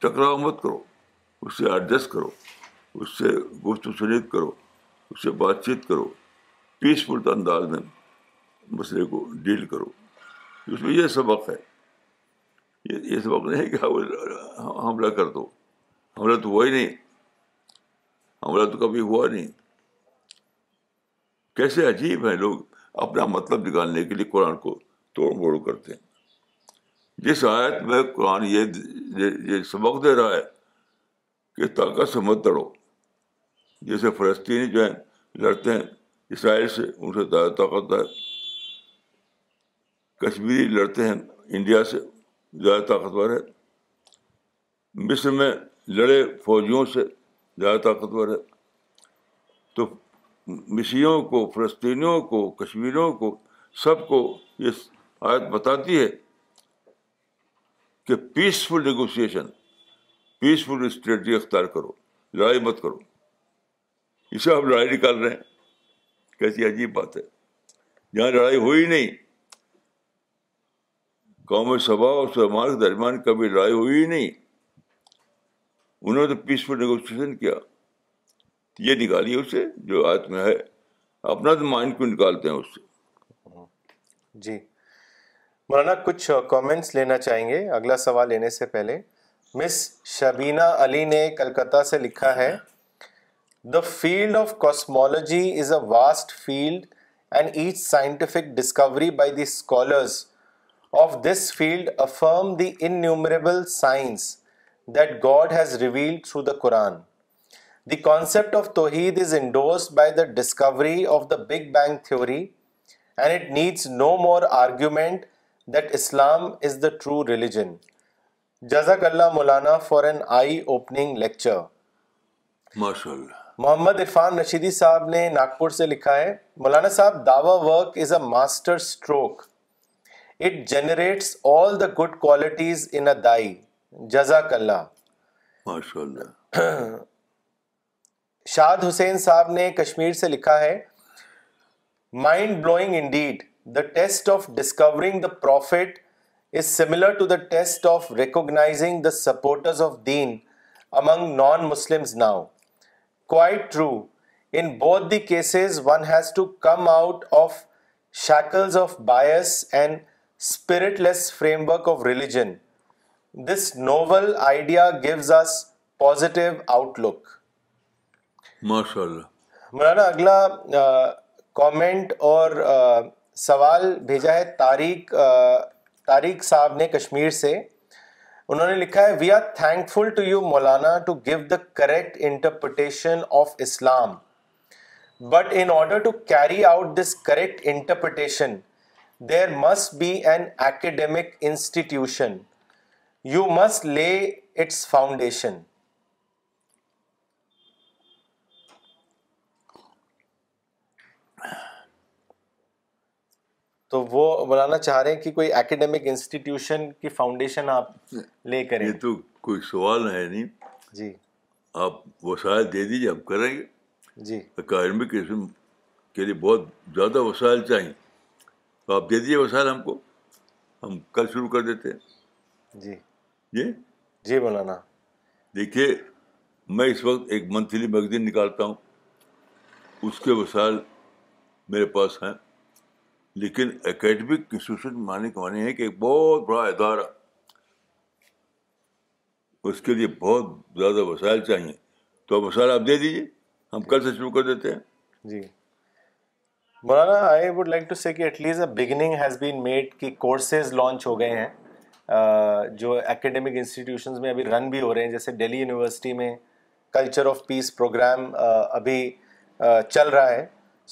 ٹکراؤ مت کرو اس سے ایڈجسٹ کرو اس سے گفت و سنید کرو اس سے بات چیت کرو پیسفل انداز میں مسئلے کو ڈیل کرو اس میں یہ سبق ہے یہ سبق نہیں کہ حملہ کر دو حملہ تو ہوا ہی نہیں حملہ تو کبھی ہوا نہیں کیسے عجیب ہیں لوگ اپنا مطلب نکالنے کے لیے قرآن کو توڑ موڑ کرتے ہیں جس آیت میں قرآن یہ یہ سبق دے رہا ہے کہ طاقت سے مت لڑو جیسے فلسطینی جو ہیں لڑتے ہیں اسرائیل سے ان سے زیادہ طاقت ہے کشمیری لڑتے ہیں انڈیا سے زیادہ طاقتور ہے مصر میں لڑے فوجیوں سے زیادہ طاقتور ہے تو مصریوں کو فلسطینیوں کو کشمیریوں کو سب کو یہ آیت بتاتی ہے کہ پیسفل نیگوسیشن پیسفل اسٹریٹجی اختیار کرو لڑائی مت کرو اسے آپ لڑائی نکال رہے ہیں کیسی عجیب بات ہے جہاں لڑائی ہوئی نہیں قوم صبا اور سلمان کے درمیان کبھی لڑائی ہوئی ہی نہیں انہوں نے تو پیسفل کیا یہ نکالیے جو میں ہے اپنا تو مائنڈ کو نکالتے ہیں اس سے جی مولانا کچھ کامنٹس لینا چاہیں گے اگلا سوال لینے سے پہلے مس شبینہ علی نے کلکتہ سے لکھا ہے the field of cosmology is a vast field and each scientific discovery by the scholars of of of this field affirm the the innumerable science that God has revealed through the the the قرآن توحید is by discovery big bang theory and it needs no more that Islam is the true religion جزاک اللہ مولانا for an eye opening lecture Muhammad Irfan Rashidi Sahab نے ناگپور سے لکھا ہے مولانا صاحب داوا work is a master stroke it generates all the good qualities in دائی جزاک اللہ ماشاء اللہ شاد حسین صاحب نے کشمیر سے لکھا ہے mind blowing the the the the test test of of of discovering prophet is similar to recognising supporters then among non supporters now quite true in both the cases one has to come out of shackles of bias and spiritless framework of religion this novel idea gives us positive outlook ماشاء اللہ مولانا اگلا comment اور سوال بھیجا ہے تاریخ تاریخ صاحب نے کشمیر سے انہوں نے لکھا ہے we are thankful to you Maulana to give the correct interpretation of Islam but in order to carry out this correct interpretation there must be an academic institution you must lay its foundation تو وہ بولانا چاہ رہے ہیں کہ کوئی academic institution کی foundation آپ لے کر جی آپ وسائل دے دیجیے ہم کریں گے جی اکیڈمک کے لیے بہت زیادہ وسائل چاہیے تو آپ دے دیجیے وسائل ہم کو ہم کل شروع کر دیتے ہیں جی جی جی مولانا دیکھیے میں اس وقت ایک منتھلی میگزین نکالتا ہوں اس کے وسائل میرے پاس ہیں لیکن اکیڈمک انسٹیٹیوشن مانے کے مانے ہے کہ ایک بہت بڑا ادارہ اس کے لیے بہت زیادہ وسائل چاہیے تو وسائل آپ دے دیجیے ہم کل سے شروع کر دیتے ہیں جی Maulana I would like to say کہ at least a beginning has been made کہ کورسز لانچ ہو گئے ہیں جو اکیڈیمک انسٹیٹیوشنز میں ابھی رن بھی ہو رہے ہیں جیسے ڈیلی یونیورسٹی میں کلچر آف پیس پروگرام ابھی چل رہا ہے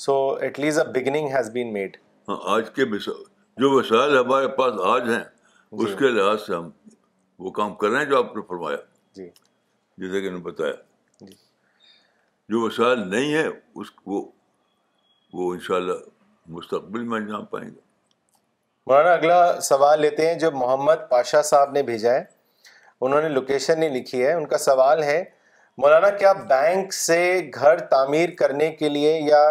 so at least a beginning has been made ہاں آج کے جو وسائل ہمارے پاس آج ہیں جی. اس کے لحاظ سے ہم وہ کام کر رہے ہیں جو آپ نے فرمایا جی جیسے کہ انہوں نے بتایا جی جو وسائل نہیں ہے اس وہ وہ ان شاء اللہ مستقبل میں انجام پائیں گے مولانا اگلا سوال لیتے ہیں جو محمد پاشا صاحب نے بھیجا ہے انہوں نے لوکیشن نہیں لکھی ہے ان کا سوال ہے مولانا کیا بینک سے گھر تعمیر کرنے کے لیے یا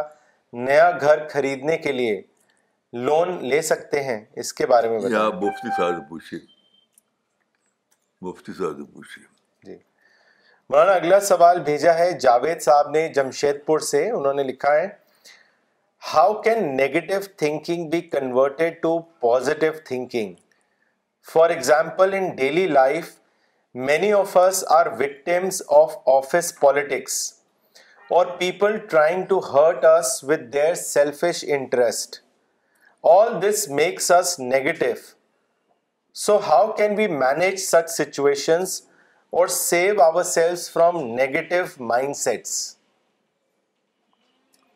نیا گھر خریدنے کے لیے لون لے سکتے ہیں اس کے بارے میں مفتی مفتی صاحب صاحب جی مولانا اگلا سوال بھیجا ہے جاوید صاحب نے جمشید پور سے انہوں نے لکھا ہے How can negative thinking be converted to positive thinking? For example, in daily life, many of us are victims of office politics or people trying to hurt us with their selfish interest. All this makes us negative. So how can we manage such situations or save ourselves from negative mindsets?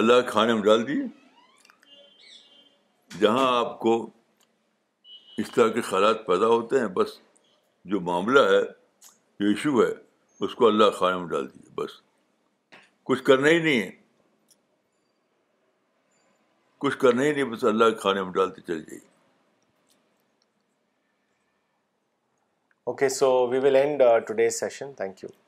اللہ کے کھانے میں ڈال دیے جہاں آپ کو اس طرح کے خیالات پیدا ہوتے ہیں بس جو معاملہ ہے جو ایشو ہے اس کو اللہ خانے میں ڈال دیجیے بس کچھ کرنا ہی نہیں ہے کچھ کرنا ہی نہیں بس اللہ کے کھانے میں ڈالتے چل جائیے okay so we will end today's session thank you